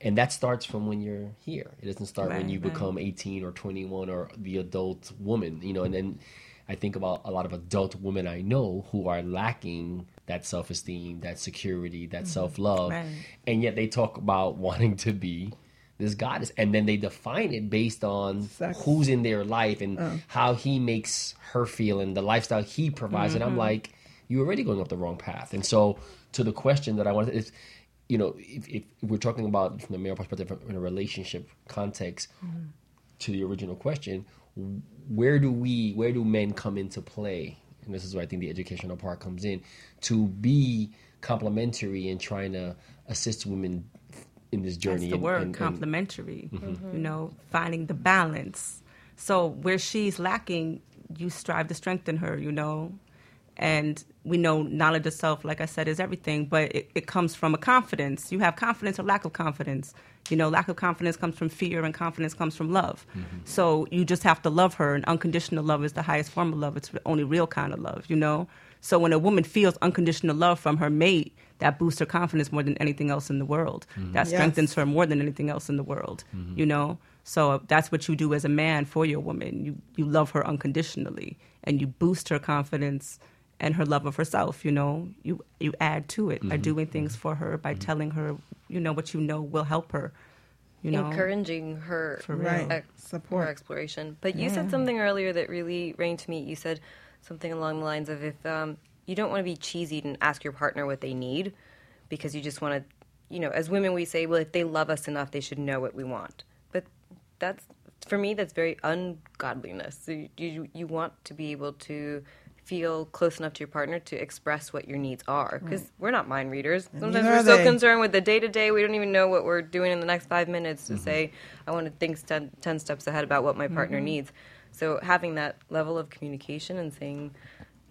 And that starts from when you're here. It doesn't start when you right. become 18 or 21 or the adult woman, you know. And then I think about a lot of adult women I know who are lacking that self esteem, that security, that Mhm. self love, Right. and yet they talk about wanting to be this goddess, and then they define it based on who's in their life and Oh. how he makes her feel and the lifestyle he provides. And I'm Mm-hmm. Mhm. like, you're already going up the wrong path. And so, to the question that I wanted is, you know, if, if we're talking about from the male perspective in a relationship context, to the original question, where do we, where do men come into play? And this is where I think the educational part comes in to be complementary in trying to assist women in this journey. That's the and- word, and- and- complementary. Mhm. You know, finding the balance. So where she's lacking, you strive to strengthen her. You know, and we know knowledge of self, like I said, is everything. But it, it comes from a confidence. You have confidence or lack of confidence. You know, lack of confidence comes from fear, and confidence comes from love. So you just have to love her, and unconditional love is the highest form of love. It's the only real kind of love. You know. So when a woman feels unconditional love from her mate, that boosts her confidence more than anything else in the world. Mhm. That Yes. strengthens her more than anything else in the world. Mhm. You know. So that's what you do as a man for your woman. You you love her unconditionally, and you boost her confidence and her love of herself. You know, you you add to it by Mhm. doing things for her, by telling her, you know, what you know will help her. You know, encouraging her Right. ex- Support. her exploration. But you Yeah. said something earlier that really rang to me. You said something along the lines of if um, you don't want to be cheesy and ask your partner what they need because you just want to, you know, as women we say, well, if they love us enough, they should know what we want. But that's for me, that's very ungodliness. So you, you you want to be able to feel close enough to your partner to express what your needs are because we're not mind readers. Sometimes we're so they. concerned with the day to day, we don't even know what we're doing in the next five minutes Mm-hmm. to say, I want to think 10, 10 steps ahead about what my partner Mm-hmm. needs. So having that level of communication and saying,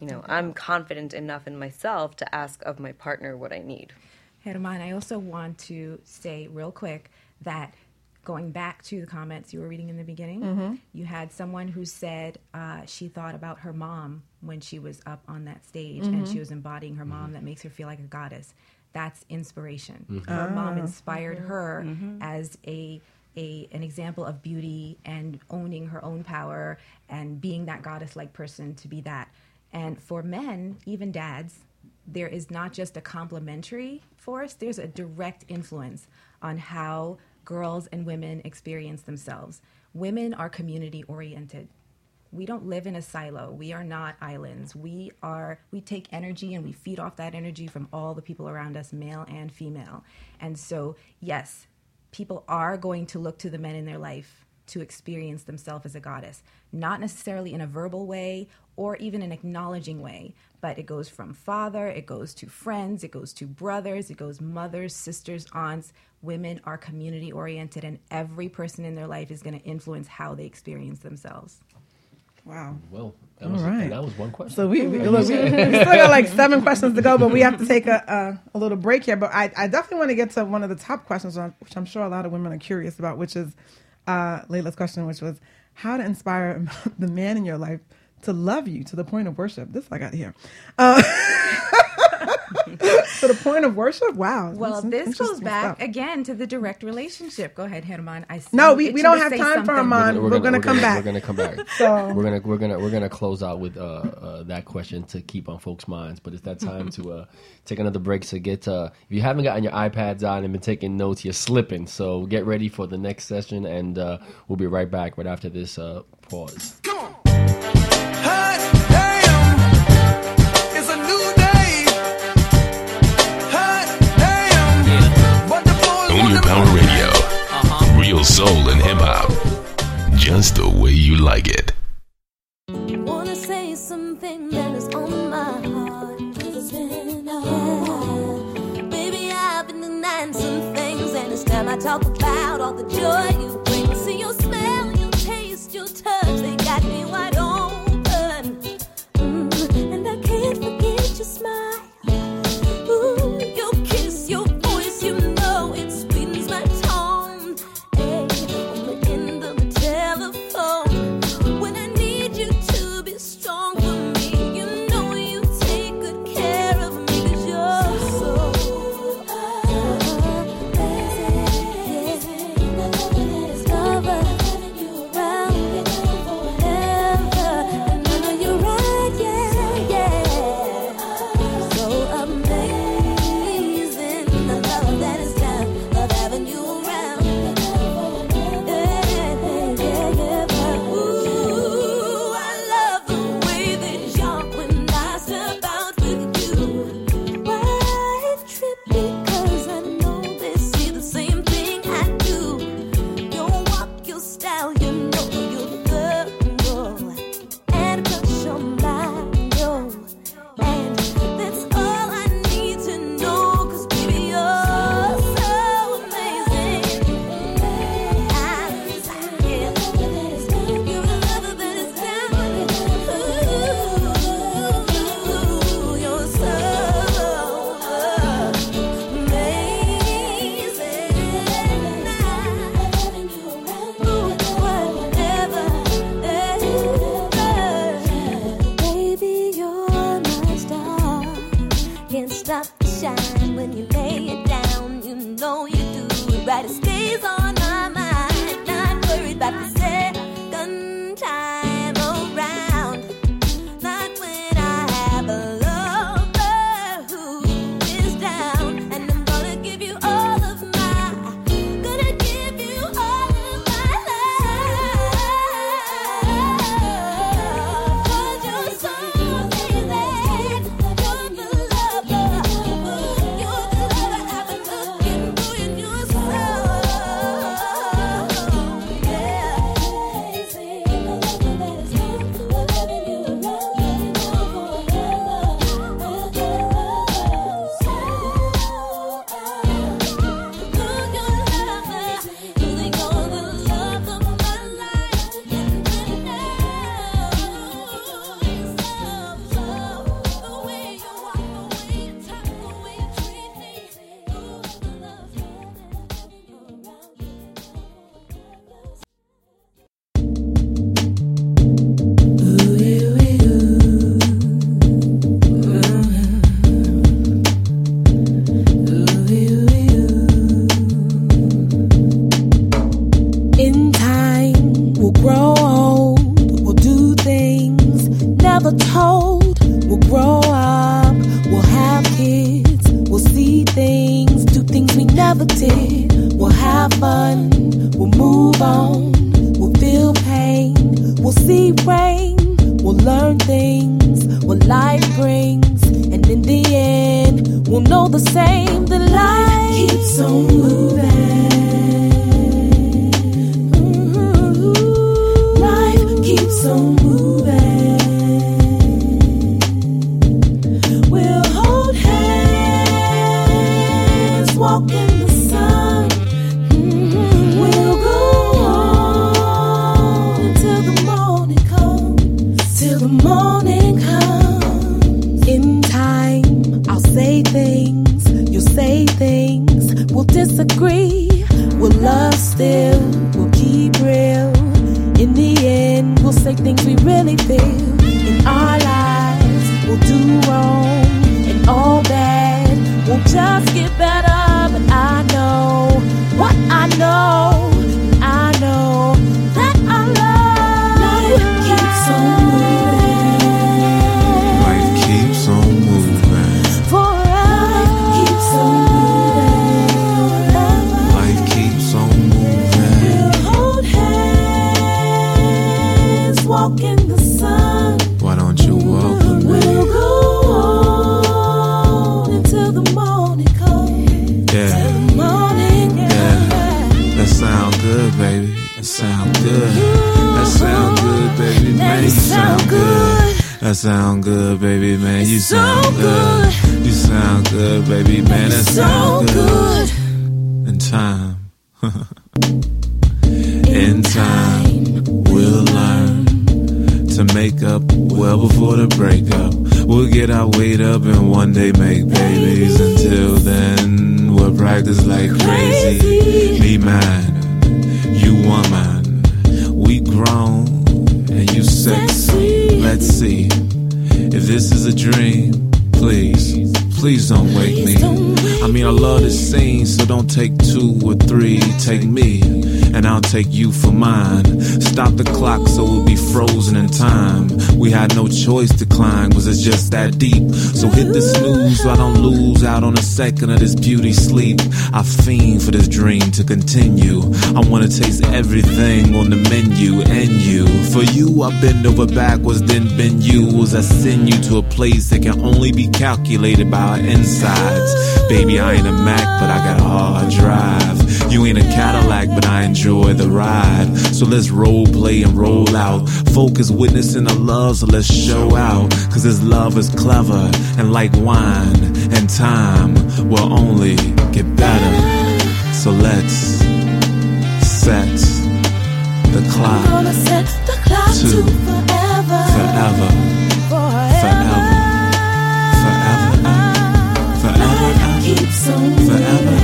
you know, I'm confident enough in myself to ask of my partner what I need. Herman, I also want to say real quick that going back to the comments you were reading in the beginning, Mhm. you had someone who said uh, she thought about her mom when she was up on that stage and Mhm. she was embodying her mom that makes her feel like a goddess. That's inspiration. Mhm. Her mom Ah. inspired her as a a an example of beauty and owning her own power and being that goddess like person to be that. And for men, even dads, there is not just a complementary force, there's a direct influence on how girls and women experience themselves. Women are community oriented. We don't live in a silo. We are not islands. We are we take energy and we feed off that energy from all the people around us, male and female. And so, yes, people are going to look to the men in their life to experience themselves as a goddess, not necessarily in a verbal way or even an acknowledging way, but it goes from father, it goes to friends, it goes to brothers, it goes mothers, sisters, aunts. Women are community oriented, and every person in their life is going to influence how they experience themselves. Wow. Well, that All was, right. that was one question. So we, we, look, we, we still got like seven questions to go, but we have to take a, a, a little break here. But I, I definitely want to get to one of the top questions, which I'm sure a lot of women are curious about, which is uh, Leilla's question, which was how to inspire the man in your life to love you to the point of worship. This I got here. Uh, to the point of worship? Wow. Well, this goes back stuff. again to the direct relationship. Go ahead, Herman. I see No, we- we don't have say time for something. Herman. We're gonna come back. We're gonna come back. So- we're gonna we're gonna we're gonna close out with uh, uh, that question to keep on folks' minds. But it's that time to uh, take another break. So get uh, if you haven't gotten your iPads on and been taking notes, you're slipping. So get ready for the next session, and uh, we'll be right back right after this uh, pause. It's a Uh-huh. soul and hip hop. Just the way you like it. Wanna say something that is on my heart. 'cause it's been hard. Baby, I've been denying some things, and it's time I talk about all the joy you second of this beauty sleep. I fiend for this dream to continue. I wanna taste everything on the menu and you. For you, I bend over backwards, then bend you as I send you to a place that can only be calculated by our insides. Baby, I ain't a Mac, but I got a hard drive. You ain't a Cadillac, but I enjoy the ride. So let's role play and roll out. Focus witnessing the love, so let's show out. Cause this love is clever and like wine and time will only get better. So let's set the clock Gonna set the clock to to forever. forever, forever, forever, forever, Keeps on forever,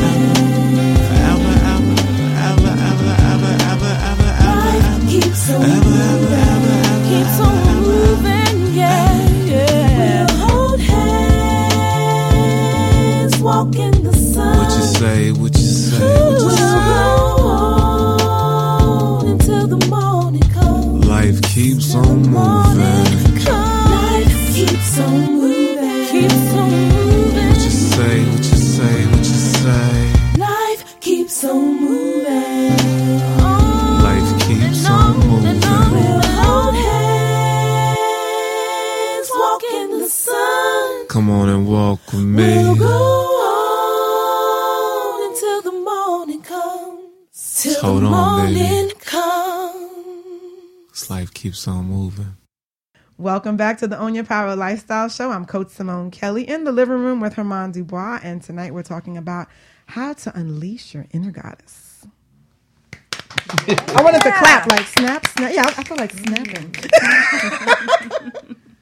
forever, ever, ever, ever, ever, ever, ever, keeps on moving. Keeps on moving, say? What you say? What you say? until the morning comes. Life keeps on moving. Life keeps on moving. Keeps on moving. What you say? What you say? Keeps on moving. Welcome back to the Own Your Power Lifestyle Show. I'm Coach Simone Kelly in the living room with Herman Dubois, and tonight we're talking about how to unleash your inner goddess. I wanted to clap like snap, snap. Yeah, I feel like snapping.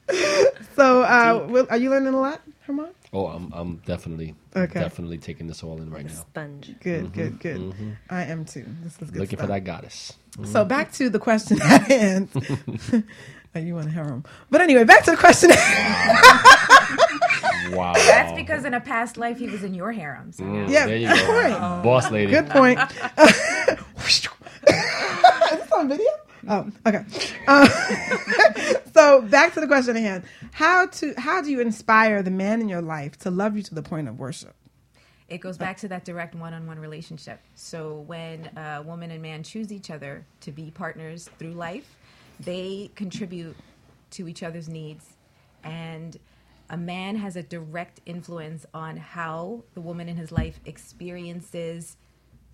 so, uh, will- are you learning a lot, Herman? Oh, I'm I'm definitely Okay. definitely taking this all in right now. Sponge. Good, Mhm, good, good. mhm. I am too. This is good. Looking for that goddess. So back to the question at hand. oh, you want to harem? But anyway, back to the question. Wow. That's because in a past life he was in your harem. So. Mm, Yeah, there you go. right. Boss lady. Good point. Is this on video? Oh, okay. Uh, so back to the question at hand. How to how do you inspire the man in your life to love you to the point of worship? It goes back to that direct one on one relationship. So when a woman and man choose each other to be partners through life, they contribute to each other's needs. And a man has a direct influence on how the woman in his life experiences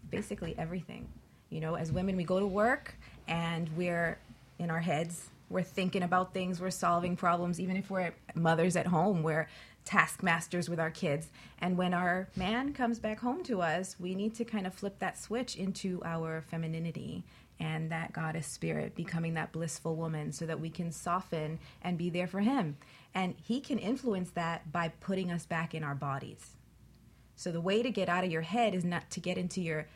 basically everything. You know, as women, we go to work and we're in our heads. We're thinking about things. We're solving problems. Even if we're mothers at home, we're taskmasters with our kids. And when our man comes back home to us, we need to kind of flip that switch into our femininity and that goddess spirit, becoming that blissful woman so that we can soften and be there for him. And he can influence that by putting us back in our bodies. So the way to get out of your head is not to get into your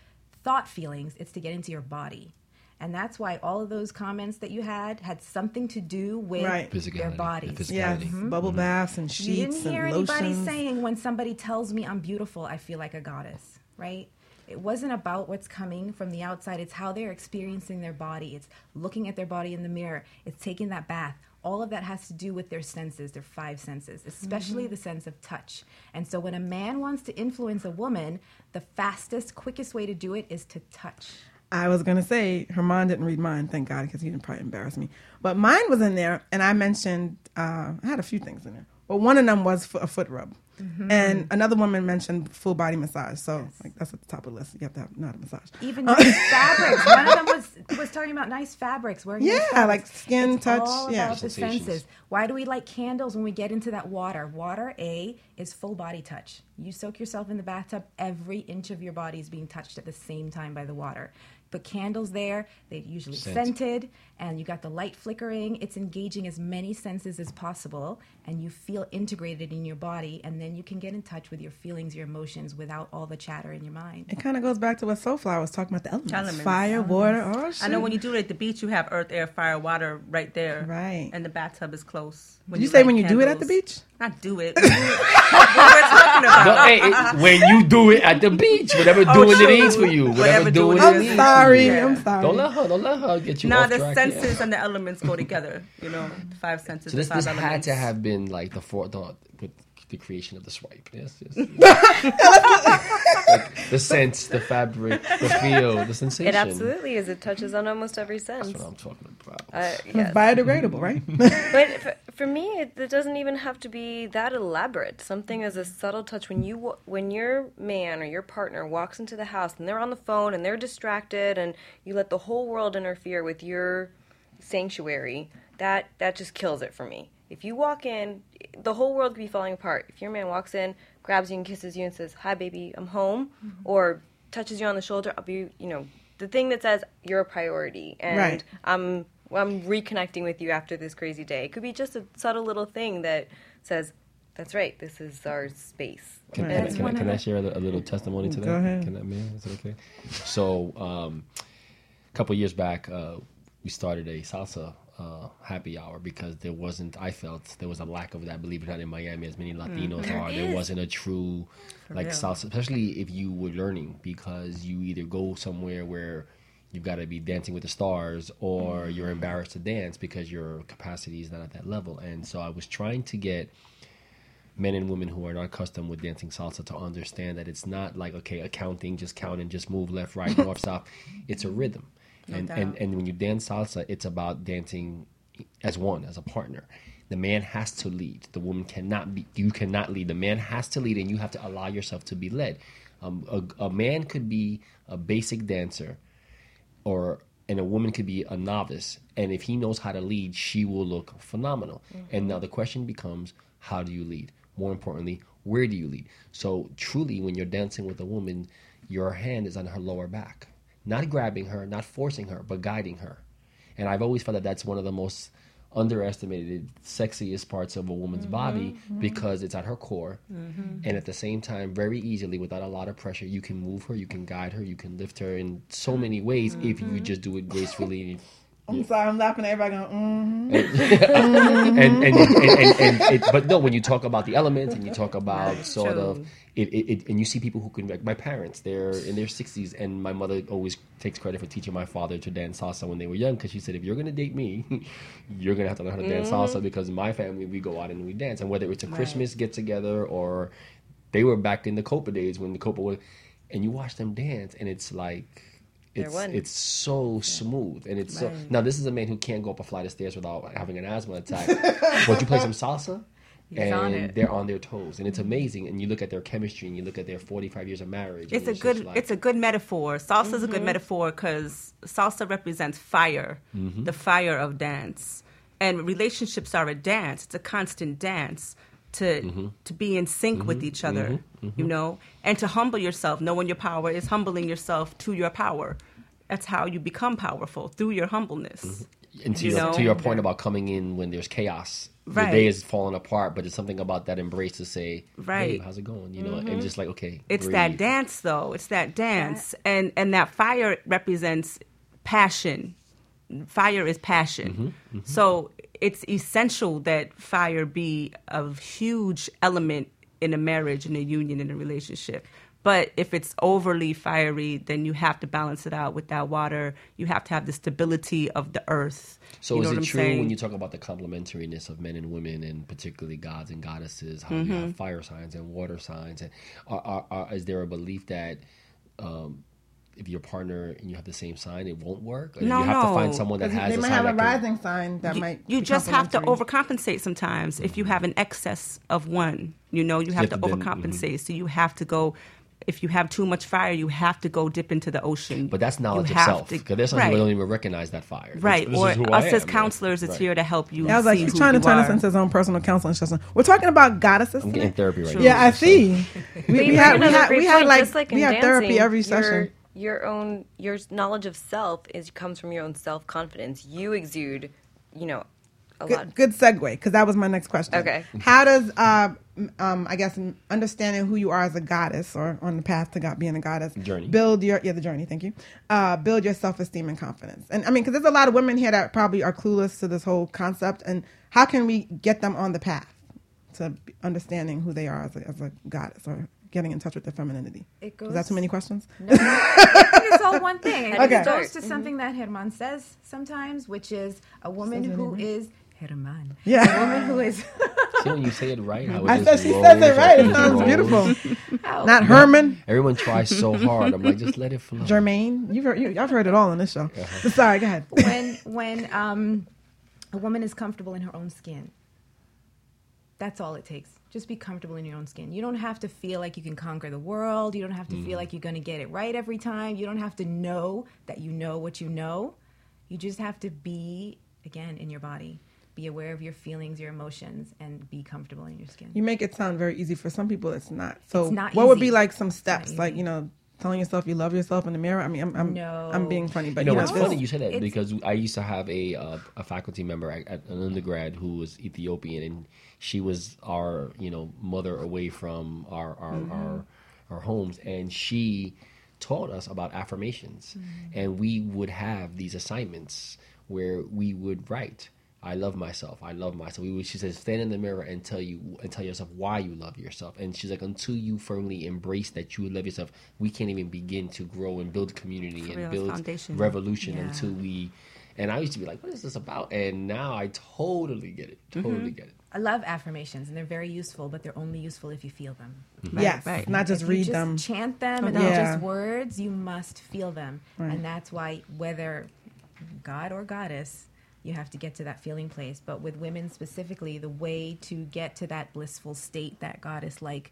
thought feelings, it's to get into your body. And that's why all of those comments that you had had something to do with Right. their Physicality, bodies. the Yes, physicality. bubble baths and sheets. You didn't sheets hear and anybody lotions. saying when somebody tells me I'm beautiful, I feel like a goddess, right? It wasn't about what's coming from the outside. It's how they're experiencing their body. It's looking at their body in the mirror. It's taking that bath. All of that has to do with their senses, their five senses, especially Mhm. the sense of touch. And so when a man wants to influence a woman, the fastest, quickest way to do it is to touch. I was gonna say Herman didn't read mine, thank God, because he didn't probably embarrass me. But mine was in there, and I mentioned uh, I had a few things in there. But one of them was a foot rub, Mhm. and another woman mentioned full body massage. So like that's at the top of the list. You have to have not a massage. Even Uh, nice fabrics. One of them was was talking about nice fabrics. Wearing Yeah, fabrics. like skin It's touch, All yeah. about the senses. Why do we like candles when we get into that water? Water A is full body touch. You soak yourself in the bathtub. Every inch of your body is being touched at the same time by the water. Put candles there. They're usually Scent. scented, and you got the light flickering. It's engaging as many senses as possible, and you feel integrated in your body. And then you can get in touch with your feelings, your emotions, without all the chatter in your mind. It kind of goes back to what Soulflower was talking about the elements, Elements. fire, water. Oh shit! I know when you do it at the beach, you have earth, air, fire, water right there. Right. And the bathtub is close. Did you say when you do it at the beach? Not do it. what we're talking about. No, hey, it- when you do it at the beach, whatever Oh, doing true. it is for you, whatever, Whatever doing doing it it is is. for sorry, you. I'm sorry. Don't let her, don't let her get you Nah, off the track. yeah. senses and the elements go together. You know, the five senses. So this, the this five had to have been like the forethought with the creation of the swipe. Yes, yes. Like, the sense, the fabric, the feel, the sensation. It absolutely is. It touches on almost every sense. That's what I'm talking about. Uh, yes. biodegradable, right? but for, for me, it, it doesn't even have to be that elaborate. Something as a subtle touch when you when your man or your partner walks into the house and they're on the phone and they're distracted and you let the whole world interfere with your sanctuary. That that just kills it for me. If you walk in, the whole world could be falling apart. If your man walks in, grabs you and kisses you and says, "Hi, baby, I'm home," or touches you on the shoulder, I'll be, you know, the thing that says you're a priority and Right. I'm I'm reconnecting with you after this crazy day. It could be just a subtle little thing that says, "That's right, this is our space." Can, And can, I- can, I, can I share a, a little testimony to that? Go ahead. Can that, man? Is it okay? So, um, a couple years back, uh, we started a salsa uh, happy hour because there wasn't. I felt there was a lack of that. Believe it or not, in Miami, as many Latinos There are, is. wasn't a true For like real. salsa, especially if you were learning because you either go somewhere where you've got to be dancing with the stars or you're embarrassed to dance because your capacity is not at that level. And so I was trying to get men and women who are not accustomed with dancing salsa to understand that it's not like okay accounting just count and just move left right north south it's a rhythm No and, doubt. and and when you dance salsa it's about dancing as one as a partner. The man has to lead. The woman cannot be you cannot lead. The man has to lead and you have to allow yourself to be led. Um, a, a man could be a basic dancer or and a woman could be a novice. And if he knows how to lead she will look phenomenal. And now the question becomes how do you lead? More importantly where do you lead? So truly when you're dancing with a woman your hand is on her lower back not grabbing her not forcing her but guiding her. And i've always felt that that's one of the most underestimated sexiest parts of a woman's mm-hmm. body mm-hmm. because it's at her core. Mm-hmm. And at the same time very easily without a lot of pressure you can move her you can guide her you can lift her in so many ways if you just do it gracefully I'm sorry, I'm laughing at everybody going, mm-hmm. and, and, and, and, and it, but no, when you talk about the elements and you talk about sort True. of it, it, it, and you see people who can like my parents, they're in their sixties, and my mother always takes credit for teaching my father to dance salsa when they were young because she said, if you're gonna date me, you're gonna have to learn how to dance Mhm. salsa because in my family we go out and we dance, and whether it's a Right. Christmas get together or they were back in the Copa days when the Copa was, and you watch them dance, and it's like. It's, it's so smooth and it's so now this is a man who can't go up a flight of stairs without having an asthma attack but you play some salsa He's and on they're on their toes and it's amazing and you look at their chemistry and you look at their 45 years of marriage It's a just good like- it's a good metaphor. Salsa is a good Mhm. metaphor because salsa represents fire, Mhm. the fire of dance, and relationships are a dance. It's a constant dance to Mhm. to be in sync with Mhm. each other, Mhm. you Mhm. know, and to humble yourself, knowing your power is humbling yourself to your power. That's how you become powerful through your humbleness. and to you your, know? to your point about coming in when there's chaos Right. the day is falling apart but it's something about that embrace to say Right. "Babe, how's it going you know and just like okay It's breathe. that dance, though. It's that dance, and and that fire represents passion. Fire is passion. Mm-hmm, So it's essential that fire be a huge element in a marriage, in a union, in a relationship. But if it's overly fiery, then you have to balance it out with that water. You have to have the stability of the earth. So you know is it true saying? when you talk about the complementariness of men and women, and particularly gods and goddesses, how you Mhm. have fire signs and water signs, and are, are, are, is there a belief that um, if your partner and you have the same sign, it won't work? Or No, you have to find no. someone that 'Cause has they a might sign have a that can- rising sign that you, might. you just have to overcompensate sometimes if you have an excess of one you know you have You to have to then- overcompensate mm-hmm. so you have to go if you have too much fire you have to go dip into the ocean But that's knowledge You of self. Because there's some right. people don't even recognize that fire. Right this or is who us I as am. counselors it's Right. here to help you Yeah, I was like, see he's trying to turn us into his own personal counseling session. We're talking about goddesses. I'm getting therapy right now. Yeah, I see. We, you we had we another had we had like just like in we had therapy dancing, every your- session. Your own your knowledge of self is comes from your own self confidence. You exude, you know, a lot. Good, good segue because that was my next question. Okay. How does uh, um, I guess understanding who you are as a goddess or on the path to God being a goddess Journey. build your yeah the journey. Thank you. Uh, build your self esteem and confidence. And I mean, because there's a lot of women here that probably are clueless to this whole concept. And how can we get them on the path to understanding who they are as a, as a goddess or getting in touch with their femininity? Is that too many questions? No, I think it's all one thing. It Okay. goes to Mhm. something that Herman says sometimes, which is a woman Says it who right. is Herman. Yeah. a woman who is. See when you say it right, how it I just said she rolls, says it right. It sounds rolls. beautiful. How- Not Herman. Everyone tries so hard. I'm like, just let it flow. Jermaine, you've heard, you, I've heard it all on this show. Uh-huh. Sorry, go ahead. when when um, a woman is comfortable in her own skin. That's all it takes. Just be comfortable in your own skin. You don't have to feel like you can conquer the world. You don't have to Mm. feel like you're going to get it right every time. You don't have to know that you know what you know. You just have to be again in your body. Be aware of your feelings, your emotions, and be comfortable in your skin. You make it sound very easy. For some people, it's not. So, It's not what would be like some steps, like you know, telling yourself you love yourself in the mirror? I mean, I'm, I'm, No. I'm being funny, but you know, you it's know, funny you said that it's- because I used to have a uh, a faculty member at, at an undergrad who was Ethiopian, and she was our you know mother away from our our Mm-hmm. our, our homes, and she taught us about affirmations, Mm-hmm. and we would have these assignments where we would write. I love myself. I love myself. We she says, stand in the mirror and tell you and tell yourself why you love yourself. And she's like, until you firmly embrace that you love yourself, we can't even begin to grow and build community For and real, build foundation. revolution Yeah. until we. And I used to be like, what is this about? And now I totally get it. Totally Mhm. get it. I love affirmations, and they're very useful, but they're only useful if you feel them. Right, Yes, right. not just If read you them. Chant them, and Yeah. they're just words. You must feel them, Right. and that's why whether God or goddess, you have to get to that feeling place. But with women specifically, the way to get to that blissful state, that goddess like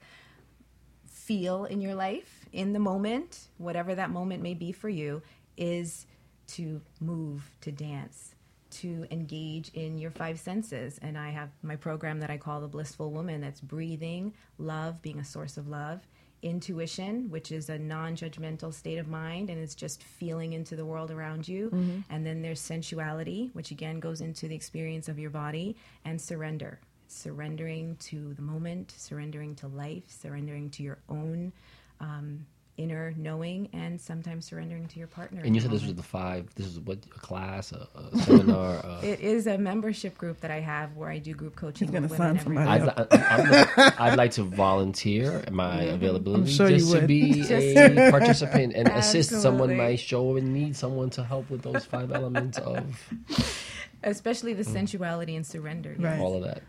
feel in your life in the moment, whatever that moment may be for you, is to move, to dance, to engage in your five senses. And I have my program that I call the Blissful Woman that's breathing, love, being a source of love, intuition, which is a non judgmental state of mind and it's just feeling into the world around you. Mhm. And then there's sensuality, which again goes into the experience of your body, and surrender. Surrendering to the moment, surrendering to life, surrendering to your own um, inner knowing and sometimes surrendering to your partner. And you said this was the five. This is what a class, a, a seminar. A, It is a membership group that I have where I do group coaching. He's gonna with sign women somebody every. I'd, I, I'm, I'd like to volunteer my availability sure just to would. be Just- a participant and assist someone Absolutely. might show and need someone to help with those five elements of especially the sensuality and surrender. Right. all of that.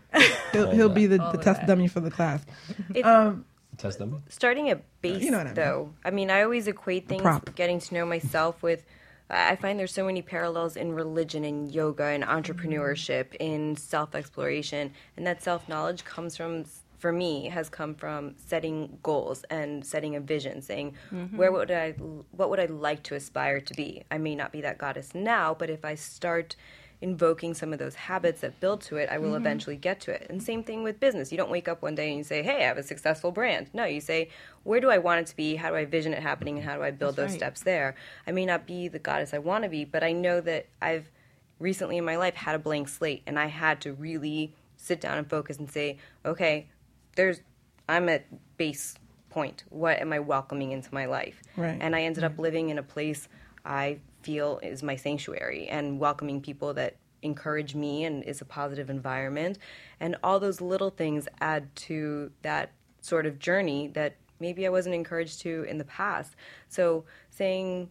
He'll, All he'll that. be the, the test that. dummy for the class. It's- Um, Test them. starting at base You know what I mean. though i mean i always equate things prop. getting to know myself with i find there's so many parallels in religion and yoga and entrepreneurship in self-exploration and that self-knowledge comes from for me has come from setting goals and setting a vision saying mm-hmm. where would i what would i like to aspire to be i may not be that goddess now but if i start invoking some of those habits that build to it, I will Mm-hmm. Mhm. eventually get to it. And same thing with business. You don't wake up one day and you say, "Hey, I have a successful brand." No, you say, "Where do I want it to be? How do I vision it happening? And how do I build That's those right. steps there?" I may not be the goddess I want to be, but I know that I've recently in my life had a blank slate, and I had to really sit down and focus and say, "Okay, there's I'm at base point. What am I welcoming into my life?" Right. And I ended up living in a place I feel is my sanctuary and welcoming people that encourage me and is a positive environment. And all those little things add to that sort of journey that maybe I wasn't encouraged to in the past. So saying,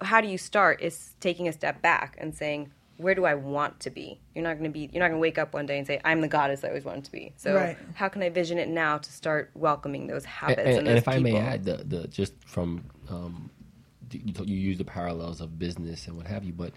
how do you start is taking a step back and saying, where do I want to be? You're not going to be. You're not going to wake up one day and say, "I'm the goddess I always wanted to be." So, Right. how can I vision it now to start welcoming those habits And, and, and, those if I may add, the, the just from um, you, you use the parallels of business and what have you, but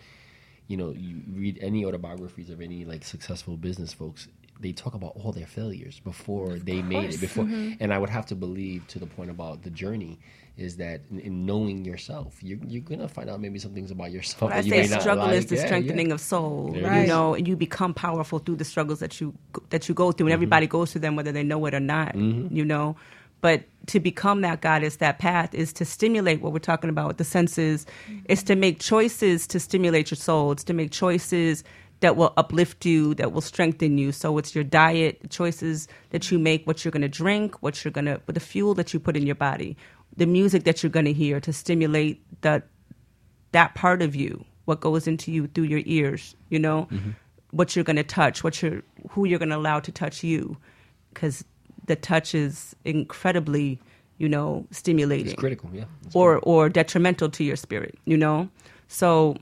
you know, you read any autobiographies of any like successful business folks. They talk about all their failures before they made it. Before, Mhm. and I would have to believe to the point about the journey is that in, in knowing yourself, you're, you're gonna find out maybe some things about yourself I say struggle is the Yeah, strengthening yeah. of soul. It You know, and you become powerful through the struggles that you that you go through, and Mm-hmm. everybody goes through them whether they know it or not. You know, but to become that goddess, that path is to stimulate what we're talking about with the senses. Mm-hmm. Is to make choices to stimulate your soul. It's to make choices that will uplift you, that will strengthen you. So it's your diet, choices that you make, what you're going to drink, what you're going to, the fuel that you put in your body, the music that you're going to hear to stimulate that that part of you, what goes into you through your ears, you know, mm-hmm. what you're going to touch, what you're, who you're going to allow to touch you, because the touch is incredibly, you know, stimulating. It's critical, yeah. It's or or detrimental to your spirit, you know. So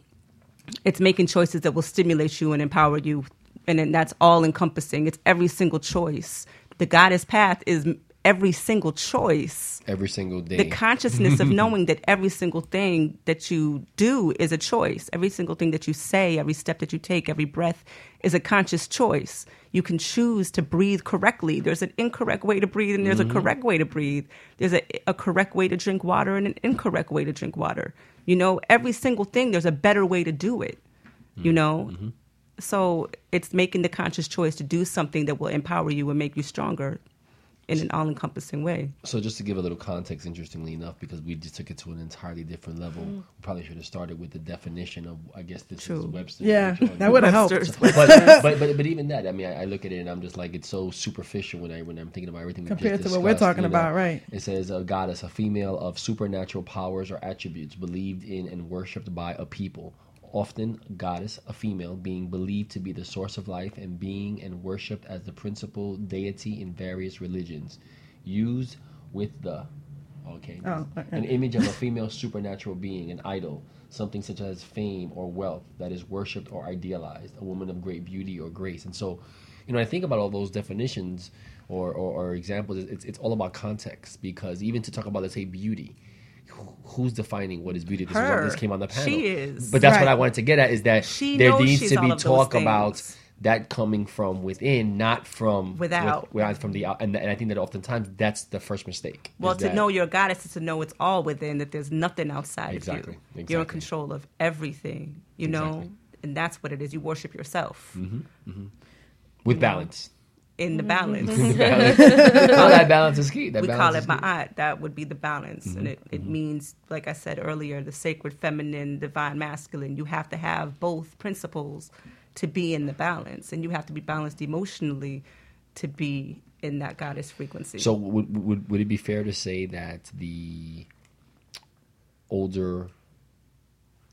it's making choices that will stimulate you and empower you, and then that's all encompassing. It's every single choice. The goddess path is every single choice every single day. the consciousness of knowing that every single thing that you do is a choice. Every single thing that you say, every step that you take, every breath is a conscious choice. You can choose to breathe correctly. There's an incorrect way to breathe, and there's Mhm. a correct way to breathe. There's a, a correct way to drink water and an incorrect way to drink water. You know, every single thing, there's a better way to do it. You know? So it's making the conscious choice to do something that will empower you and make you stronger in an all encompassing way. So just to give a little context, interestingly enough, because we just took it to an entirely different level, Mm. we probably should have started with the definition of, I guess this True. is Webster. Yeah, that would've helped. But, but, but but even that, I mean, I, I look at it and I'm just like, it's so superficial when I when I'm thinking about everything we Compared just to what we're talking you know. about, right. It says a goddess, a female of supernatural powers or attributes believed in and worshipped by a people. Often, goddess, a female, being believed to be the source of life and being and worshipped as the principal deity in various religions. Used with the okay, Oh, okay. an image of a female supernatural being, an idol, something such as fame or wealth that is worshipped or idealized, a woman of great beauty or grace. And so, you know, I think about all those definitions or, or, or examples. It's, it's all about context because even to talk about, let's say, beauty, who's defining what is beauty? This is Her. what this came on the panel. She is. But that's what I wanted to get at is that She there needs to be talk about that coming from within, not from Without. with- from the out. And, and I think that oftentimes that's the first mistake. Well, to that- know you're goddess is to know it's all within, that there's nothing outside Exactly, of you. You're in control of everything, you know? And that's what it is. You worship yourself Mhm, mhm. with balance. In the balance. In the balance. Well, that balance is key. That we balance call it ma'at. That would be the balance. And Mhm, it, it means, like I said earlier, the sacred feminine, divine masculine. You have to have both principles to be in the balance. And you have to be balanced emotionally to be in that goddess frequency. So would, would would it be fair to say that the older,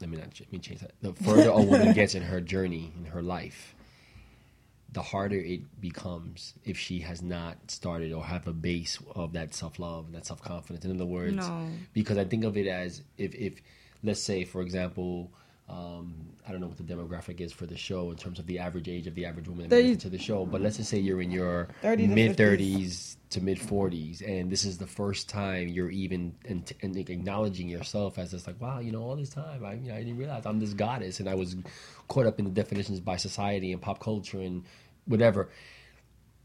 let me not let me change that. The further a woman gets in her journey in her life, the harder it becomes if she has not started or have a base of that self love and that self confidence. In other words, No. because I think of it as if if let's say for example. Um, I don't know what the demographic is for the show in terms of the average age of the average woman that listens to the show, but let's just say you're in your mid 30s to mid 40s and this is the first time you're even in, in acknowledging yourself as this like wow you know all this time I, you know, I didn't realize i'm this goddess and i was caught up in the definitions by society and pop culture and whatever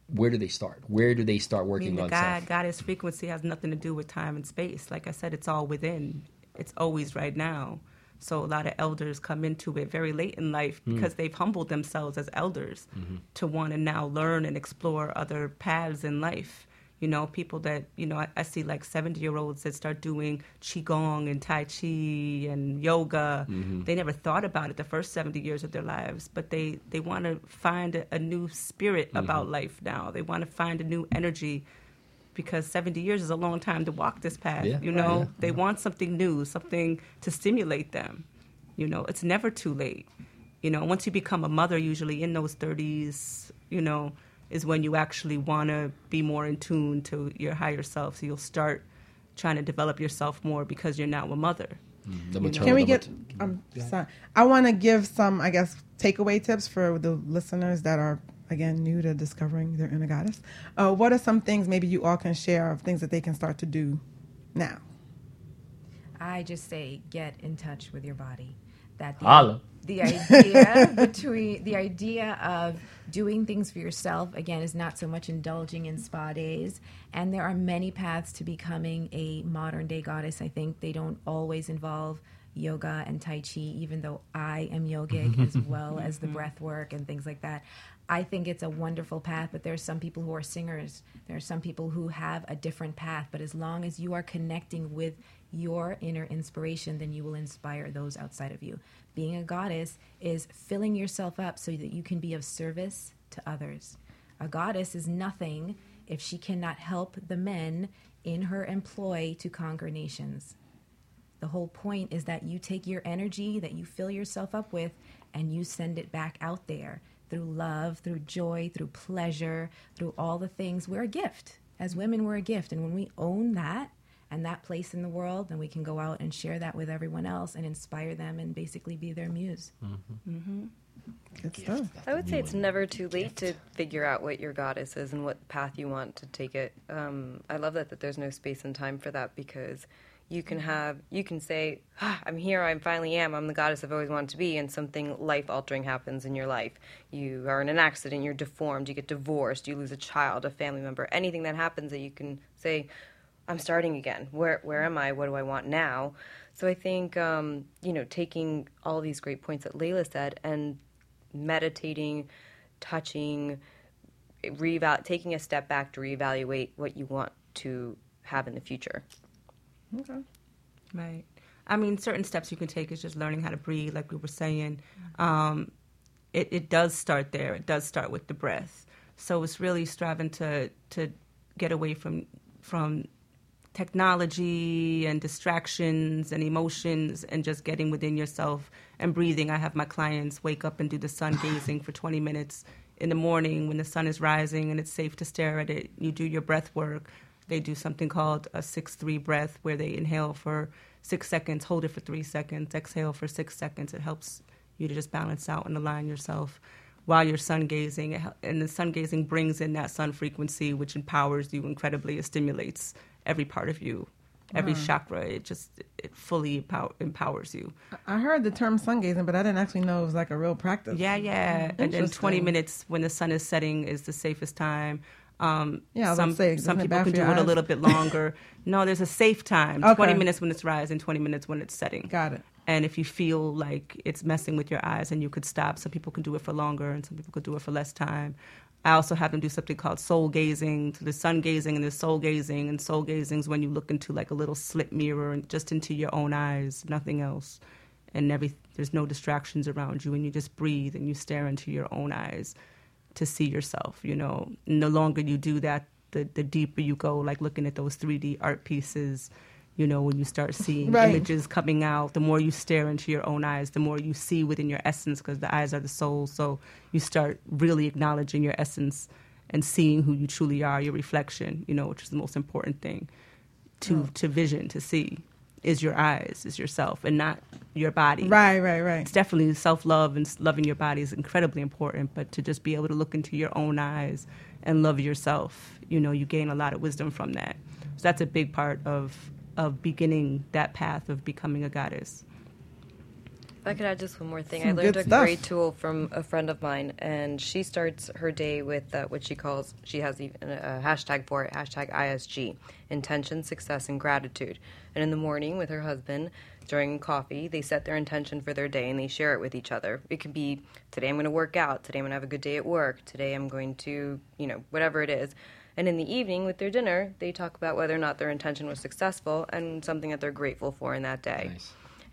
where do they start where do they start working on God, self goddess frequency has nothing to do with time and space. Like I said, it's all within. It's always right now. So a lot of elders come into it very late in life Mm. because they've humbled themselves as elders Mhm. to want to now learn and explore other paths in life. You know, people that, you know, I, I see like 70 year olds that start doing Qigong and Tai Chi and yoga. Mhm. They never thought about it the first 70 years of their lives, but they, they want to find a, a new spirit about Mhm. life now. They want to find a new energy because 70 years is a long time to walk this path. Yeah. You know, Right. they want something new, something to stimulate them. You know, it's never too late. You know, once you become a mother, usually in those 30s, you know, is when you actually want to be more in tune to your higher self. So you'll start trying to develop yourself more because you're now a mother. Mm-hmm. the You know? maternal Can we get? mat- I'm Yeah. sorry. I want to give some, I guess, takeaway tips for the listeners that are again new to discovering their inner goddess. Uh, what are some things maybe you all can share of things that they can start to do now? I just say get in touch with your body. That the, Holla. The idea between the idea of doing things for yourself again is not so much indulging in spa days, and there are many paths to becoming a modern day goddess. I think they don't always involve yoga and tai chi, even though I am yogic as well as the breath work and things like that. I think it's a wonderful path, but there are some people who are singers. There are some people who have a different path. But as long as you are connecting with your inner inspiration, then you will inspire those outside of you. Being a goddess is filling yourself up so that you can be of service to others. A goddess is nothing if she cannot help the men in her employ to conquer nations. The whole point is that you take your energy that you fill yourself up with and you send it back out there through love, through joy, through pleasure, through all the things. We're a gift. As women, we're a gift. And when we own that and that place in the world, then we can go out and share that with everyone else and inspire them and basically be their muse. Mm-hmm. Good stuff. I would say it's never too late to figure out what your goddess is and what path you want to take it. Um, I love that that there's no space and time for that because you can have you can say ah, I'm here, I finally am, I'm the goddess I've always wanted to be, and something life altering happens in your life. You are in an accident, you're deformed, you get divorced, you lose a child, a family member, anything that happens that you can say I'm starting again. Where where am I? What do I want now? So I think um, you know taking all these great points that Leilla said and meditating, touching, reeval- taking a step back to reevaluate what you want to have in the future. Okay. Right. I mean, certain steps you can take is just learning how to breathe, like we were saying. Um, it, it does start there. It does start with the breath. So it's really striving to to get away from from technology and distractions and emotions and just getting within yourself and breathing. I have my clients wake up and do the sun gazing for 20 minutes in the morning when the sun is rising and it's safe to stare at it. You do your breath work. They do something called a 6 3 breath where they inhale for six seconds, hold it for three seconds, exhale for six seconds. It helps you to just balance out and align yourself while you're sun gazing. And the sun gazing brings in that sun frequency, which empowers you incredibly. It stimulates every part of you, every chakra. It just it fully empower, empowers you. I heard the term sun gazing, but I didn't actually know it was like a real practice. Yeah, yeah. And then 20 minutes when the sun is setting is the safest time. Um, Yeah, I was some say, some people can do your it a little bit longer. no, there's a safe time. Okay. 20 minutes when it's rising, 20 minutes when it's setting. Got it. And if you feel like it's messing with your eyes and you could stop, some people can do it for longer and some people could do it for less time. I also have them do something called soul gazing, to the sun gazing and the soul gazing. And soul gazing is when you look into like a little slit mirror and just into your own eyes, nothing else. And every there's no distractions around you, and you just breathe and you stare into your own eyes. to see yourself. You know, And the longer you do that, the the deeper you go. Like looking at those 3D art pieces. You know, when you start seeing Right. images coming out, the more you stare into your own eyes, the more you see within your essence, because the eyes are the soul. So you start really acknowledging your essence and seeing who you truly are, your reflection. You know, which is the most important thing to to vision to see is your eyes, is yourself, and not your body. Right, right, right. It's definitely self love and loving your body is incredibly important, but to just be able to look into your own eyes and love yourself, you know, you gain a lot of wisdom from that. So that's a big part of of beginning that path of becoming a goddess. If I could add just one more thing, Some I learned a stuff. great tool from a friend of mine, and she starts her day with uh, what she calls, she has even a hashtag for it, hashtag ISG, intention, success, and gratitude. And in the morning with her husband, during coffee, they set their intention for their day and they share it with each other. It could be, today I'm going to work out, today I'm going to have a good day at work, today I'm going to, you know, whatever it is. And in the evening with their dinner, they talk about whether or not their intention was successful and something that they're grateful for in that day.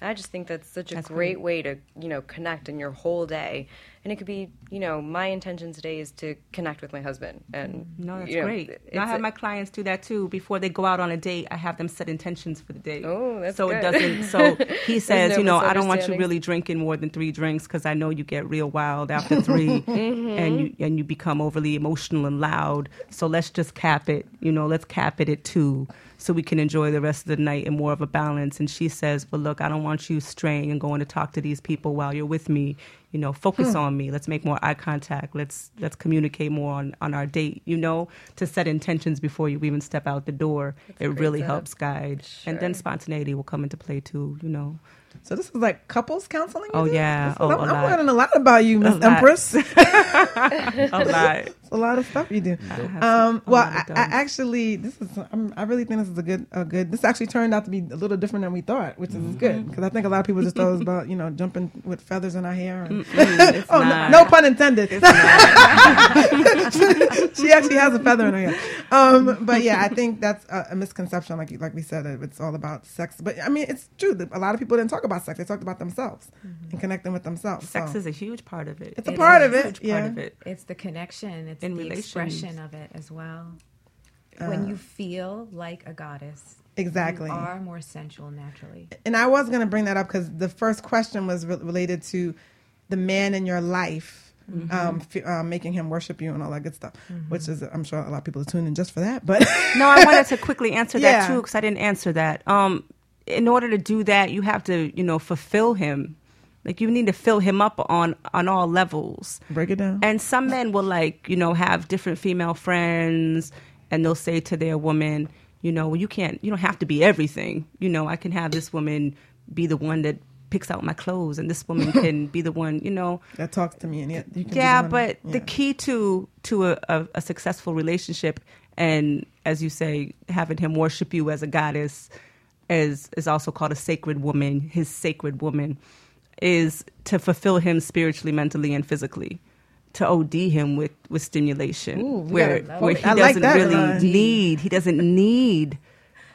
And I just think that's such a That's great way to, you know, connect in your whole day. And it could be, you know, my intention today is to connect with my husband. And No, that's you know, great. And I have a- my clients do that too. Before they go out on a date, I have them set intentions for the date. Oh, that's so good. it doesn't. So he says, no you know, I don't want you really drinking more than three drinks because I know you get real wild after 3 Mhm. and you and you become overly emotional and loud. So let's just cap it. You know, let's cap it at two, so we can enjoy the rest of the night in more of a balance. And she says, but look, I don't want you straying and going to talk to these people while you're with me. You know, focus Hmm. on me. Let's make more eye contact. Let's let's communicate more on, on our date. You know, to set intentions before you even step out the door. a it really setup. helps guide, and then spontaneity will come into play too. You know. So this is like couples counseling. Oh yeah. Oh, I'm, I'm learning a lot about you, Miss. Empress. a lot. It's a lot of stuff you do. Um, well, I, I actually, this is. I'm, I really think this is a good, a good. This actually turned out to be a little different than we thought, which is Mm-hmm. good because I think a lot of people just thought it was about you know jumping with feathers in our hair. And, it's oh, no, not. no pun intended. she actually has a feather in her hair. Um, but yeah, I think that's a, a misconception. Like like we said, it's all about sex. But I mean, it's true. that A lot of people didn't talk about sex. They talked about themselves and connecting with themselves. Sex so. is a huge part of it. It's a part of it, Huge yeah. part of it. It's the connection. It's In the relations. expression of it as well. Uh, when you feel like a goddess, Exactly. you are more sensual naturally. and I was going to bring that up because the first question was re- related to the man in your life, Mm-hmm. um, f- um, making him worship you and all that good stuff. Which is, I'm sure a lot of people are tuning in just for that. But no, I wanted to quickly answer Yeah. that too because I didn't answer that. Um, in order to do that, you have to, you know, fulfill him. Like you need to fill him up on on all levels. Break it down. And some men will like, you know, have different female friends, and they'll say to their woman, you know, well, you can't, you don't have to be everything. You know, I can have this woman be the one that picks out my clothes, and this woman can be the one, you know, that talks to me, and yet you can yeah, wanna- but the key to to a, a, a successful relationship, and as you say, having him worship you as a goddess, is is also called a sacred woman. His sacred woman is to fulfill him spiritually, mentally, and physically. To OD him with with stimulation, Ooh, we where gotta- where he I doesn't that really line. need he doesn't need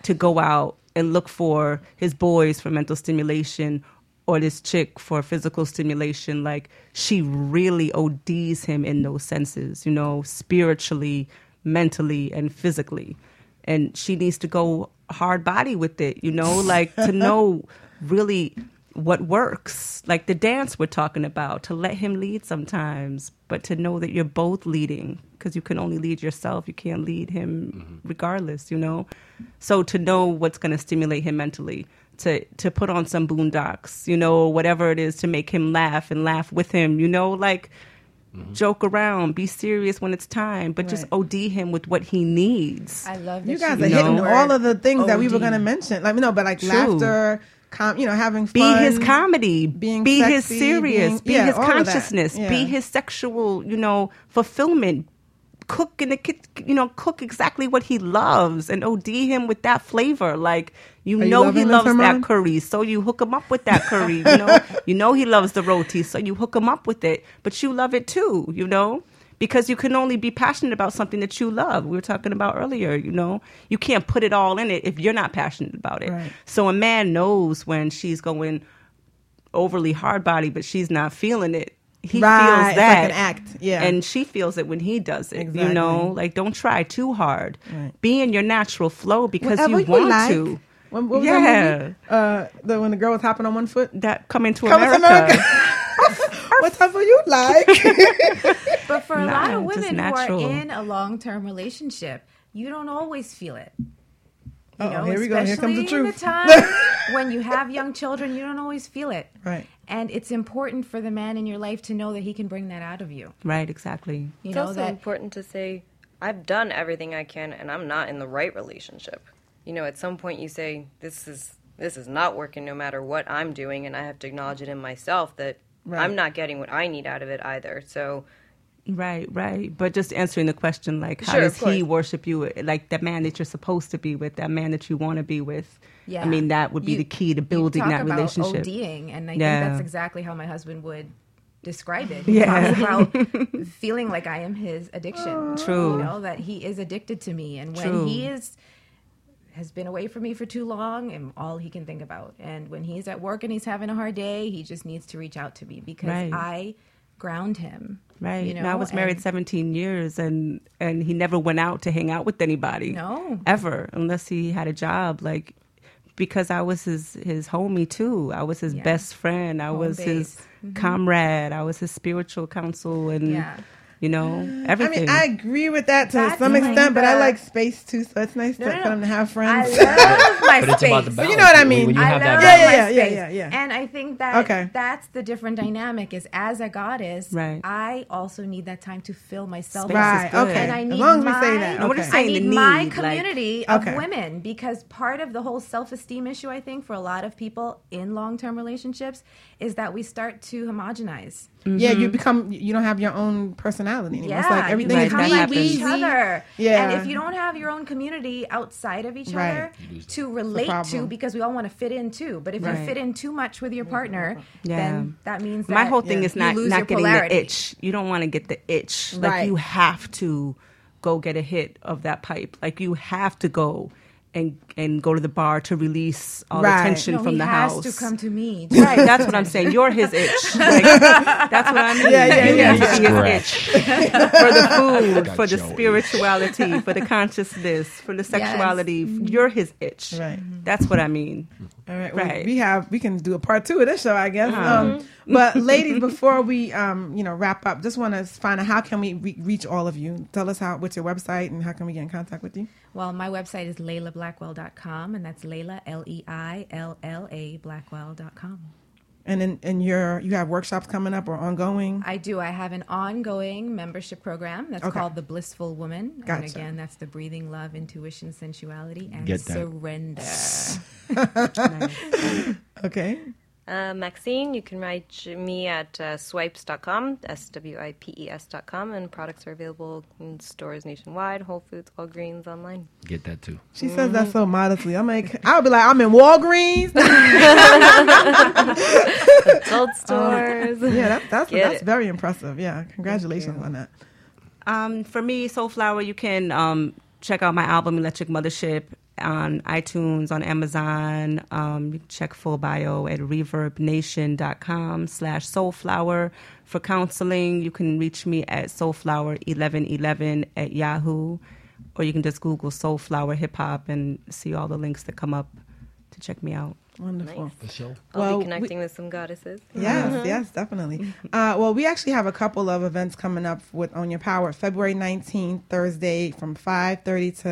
to go out and look for his boys for mental stimulation or this chick for physical stimulation like she really ODs him in those senses you know spiritually mentally and physically and she needs to go hard body with it you know like to know really what works like the dance we're talking about to let him lead sometimes but to know that you're both leading because you can only lead yourself you can't lead him mm-hmm. regardless you know? So to know what's going to stimulate him mentally to to put on some boondocks you know whatever it is to make him laugh and laugh with him you know? Like mm-hmm. joke around be serious when it's time but just od him with what he needs. I love you guys you are use hitting all of the things that we were going to mention. Like no, but like True. laughter, com, you know, having be his comedy. being be his serious. being- be yeah, his all of that. consciousness. Yeah. be his sexual you know fulfillment. Cook in the kitchen you know cook exactly what he loves and od him with that flavor. Like you Are know loving he loves that curry so you hook him up with that curry you know? You know he loves the roti so you hook him up with it. But you love it too you know because you can only be passionate about something that you love. We were talking about earlier, you know. You can't put it all in it if you're not passionate about it. Right. So a man knows when she's going overly hard body, but she's not feeling it. he Right, feels it's like that an act, yeah. and she feels it when he does it. You know, like don't try too hard. Right. Be in your natural flow because Whatever you want like. to. When, yeah, that? Uh, the when the girl was hopping on one foot. that coming to Coming to America. Whatever you like. But for a lot of women who are in a long term relationship, you don't always feel it. You Uh-oh, know, here we go. Here comes the especially in truth. time when you have young children, you don't always feel it. Right. And it's important for the man in your life to know that he can bring that out of you. right, exactly. You it's know also that important to say, I've done everything I can, and I'm not in the right relationship. You know, at some point you say, this is this is not working, no matter what I'm doing, and I have to acknowledge it in myself that Right. I'm not getting what I need out of it either. So, Right, right. But just answering the question, like, how Sure, does he worship you? Like that man that you're supposed to be with, that man that you want to be with. Yeah. I mean, that would be You- the key to you building talk that about relationship. ODing, and I Yeah. think that's exactly how my husband would describe it. He Yeah. talks about feeling like I am his addiction. True. You know, that he is addicted to me. And when True. he is has been away from me for too long and all he can think about. And when he's at work and he's having a hard day, he just needs to reach out to me because Right. I ground him. Right. You know, now I was married and- 17 years and and he never went out to hang out with anybody. No. Ever unless he had a job like because I was his his homie too. I was his Yeah. best friend. I Home was his base. Mhm. comrade. I was his spiritual counsel and Yeah. You know, I mean, I agree with that to That's some like extent, but I like space too, so it's nice No, to, no, for them to have friends. I love my But it's about the space. But you know what I mean. When you I have love that Yeah, yeah, yeah, yeah, yeah. And I think that Okay. that's the different dynamic is as a goddess, Right. I also need that time to fill myself Space up. is Right, good. okay. And I As need long as we my, say that, No, we're okay. just saying I the need my need, like- community of Okay. women because part of the whole self-esteem issue I think for a lot of people in long-term relationships is that we start to homogenize. Yeah, you mm-hmm. become you don't have your own personality anymore. Yeah, it's like everything you is become me, like we, each other. Yeah. And if you don't have your own community outside of each Right. other to relate to, because we all want to fit in too. But if Right. you fit in too much with your partner, Yeah. then that means that My whole thing yeah, is you not lose not your getting polarity. the itch. You don't want to get the itch. Like Right. you have to go get a hit of that pipe. Like you have to go and and go to the bar to release all Right. the tension No, from he the has house. to come to me. Right, that's what I'm saying. You're his itch. Like, that's what I mean. Yeah, yeah, you yeah, need yeah. his itch for the food, for the your itch. spirituality, for the consciousness, for the sexuality. You're his itch. Right. That's what I mean. All right, well, Right. we have we can do a part two of this show, I guess. Um, but ladies, before we um, you know wrap up, just want to find out how can we re- reach all of you. Tell us how what's your website and how can we get in contact with you. Well, my website is leillablackwell.com, and that's Leilla, L E I L L A, blackwell.com. And in, and your you have workshops coming up or ongoing. I do. I have an ongoing membership program that's Okay. called The Blissful Woman. And Gotcha. again, that's the breathing, love, intuition, sensuality, and Get that. surrender. Okay. Uh, Maxine, you can reach me at uh, swipes.com, S W I P E S.com, and products are available in stores nationwide, Whole Foods, Walgreens, online. Get that too. She says that so modestly. I'm like, I'll be like, I'm in Walgreens. Adult stores. yeah, that, that's Get that's it. very impressive. Yeah, congratulations on that. Um, for me, Soulflower, you can um, check out my album Electric Mothership on iTunes, on Amazon. Um, check full bio at reverbnation.com slash soulflower. For counseling, you can reach me at soulflower1111 at Yahoo, or you can just Google Soulflower Hip Hop and see all the links that come up to check me out. Wonderful. Nice. The show. I'll Well, be connecting with some goddesses. Yes, yes, definitely. Uh, well, we actually have a couple of events coming up with Own Your Power. February 19th, Thursday, from 5.30 to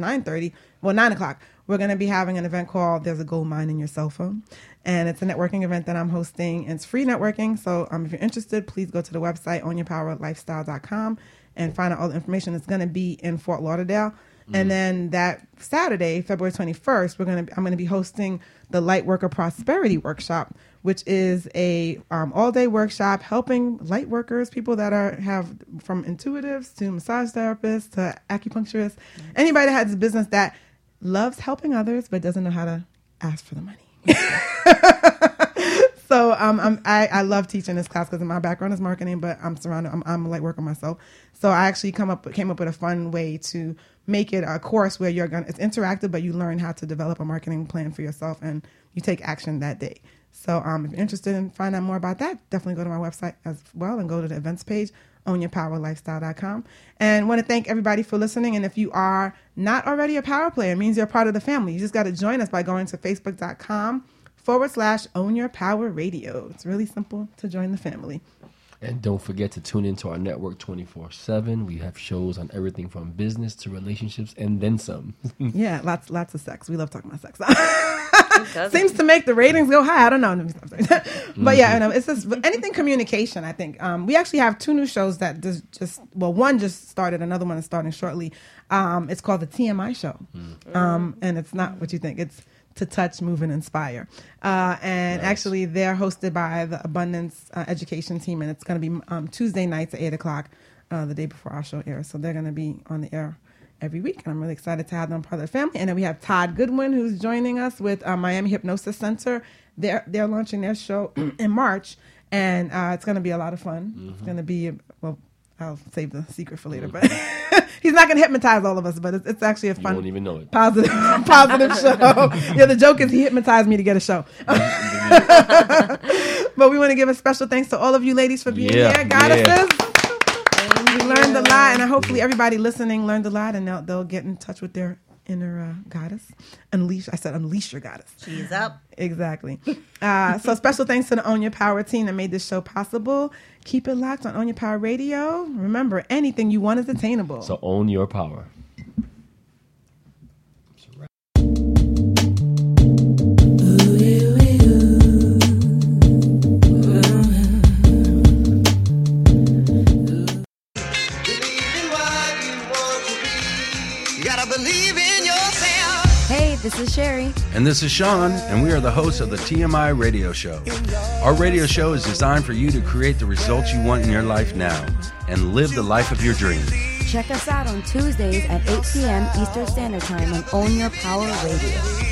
9.30, well, 9 o'clock. We're going to be having an event called There's a Gold Mine in Your Cell Phone. And it's a networking event that I'm hosting. It's free networking. So um, if you're interested, please go to the website, ownyourpowerlifestyle.com, and find out all the information. It's going to be in Fort Lauderdale. And then that Saturday, February 21st, we're going to I'm going to be hosting the Lightworker Prosperity Workshop, which is a um, all day workshop helping light workers, people that are have from intuitives to massage therapists to acupuncturists, anybody that has a business that loves helping others but doesn't know how to ask for the money. so um, I'm, I, I love teaching this class because my background is marketing, but I'm surrounded. I'm, I'm like working myself. So I actually come up came up with a fun way to make it a course where you're gonna it's interactive, but you learn how to develop a marketing plan for yourself and you take action that day. So um, if you're interested in finding out more about that, definitely go to my website as well and go to the events page ownyourpowerlifestyle.com. And want to thank everybody for listening. And if you are not already a power player, it means you're part of the family. You just got to join us by going to facebook.com forward slash own your power radio. It's really simple to join the family. And don't forget to tune into our network 24 7. We have shows on everything from business to relationships and then some. yeah, lots lots of sex. We love talking about sex. Seems to make the ratings go high. I don't know. but yeah, I know, it's just anything communication, I think. Um, we actually have two new shows that just, just well, one just started, another one is starting shortly. Um, it's called the TMI show. Um, and it's not what you think. It's to touch, move, and inspire. Uh, and actually, they're hosted by the Abundance uh, Education Team, and it's going to be um, Tuesday nights at 8 o'clock, uh, the day before our show airs. So they're going to be on the air every week, and I'm really excited to have them part of the family. And then we have Todd Goodwin, who's joining us with uh, Miami Hypnosis Center. They're, they're launching their show in March, and uh, it's going to be a lot of fun. It's going to be, well, I'll save the secret for later, mm. but he's not going to hypnotize all of us, but it's, it's actually a You fun, won't even know it. positive, positive show. yeah, the joke is he hypnotized me to get a show. but we want to give a special thanks to all of you ladies for being Yeah, here, goddesses. yeah. We learned a lot, and I hopefully everybody listening learned a lot, and they'll, they'll get in touch with their inner uh, goddess. Unleash. I said unleash your goddess. She's up. Exactly. Uh, so special thanks to the Own Your Power team that made this show possible. Keep it locked on Own Your Power Radio. Remember, anything you want is attainable. So own your power. This is Sherry. And this is Sean, and we are the hosts of the TMI Radio Show. Our radio show is designed for you to create the results you want in your life now and live the life of your dreams. Check us out on Tuesdays at 8 p.m. Eastern Standard Time on Own Your Power Radio.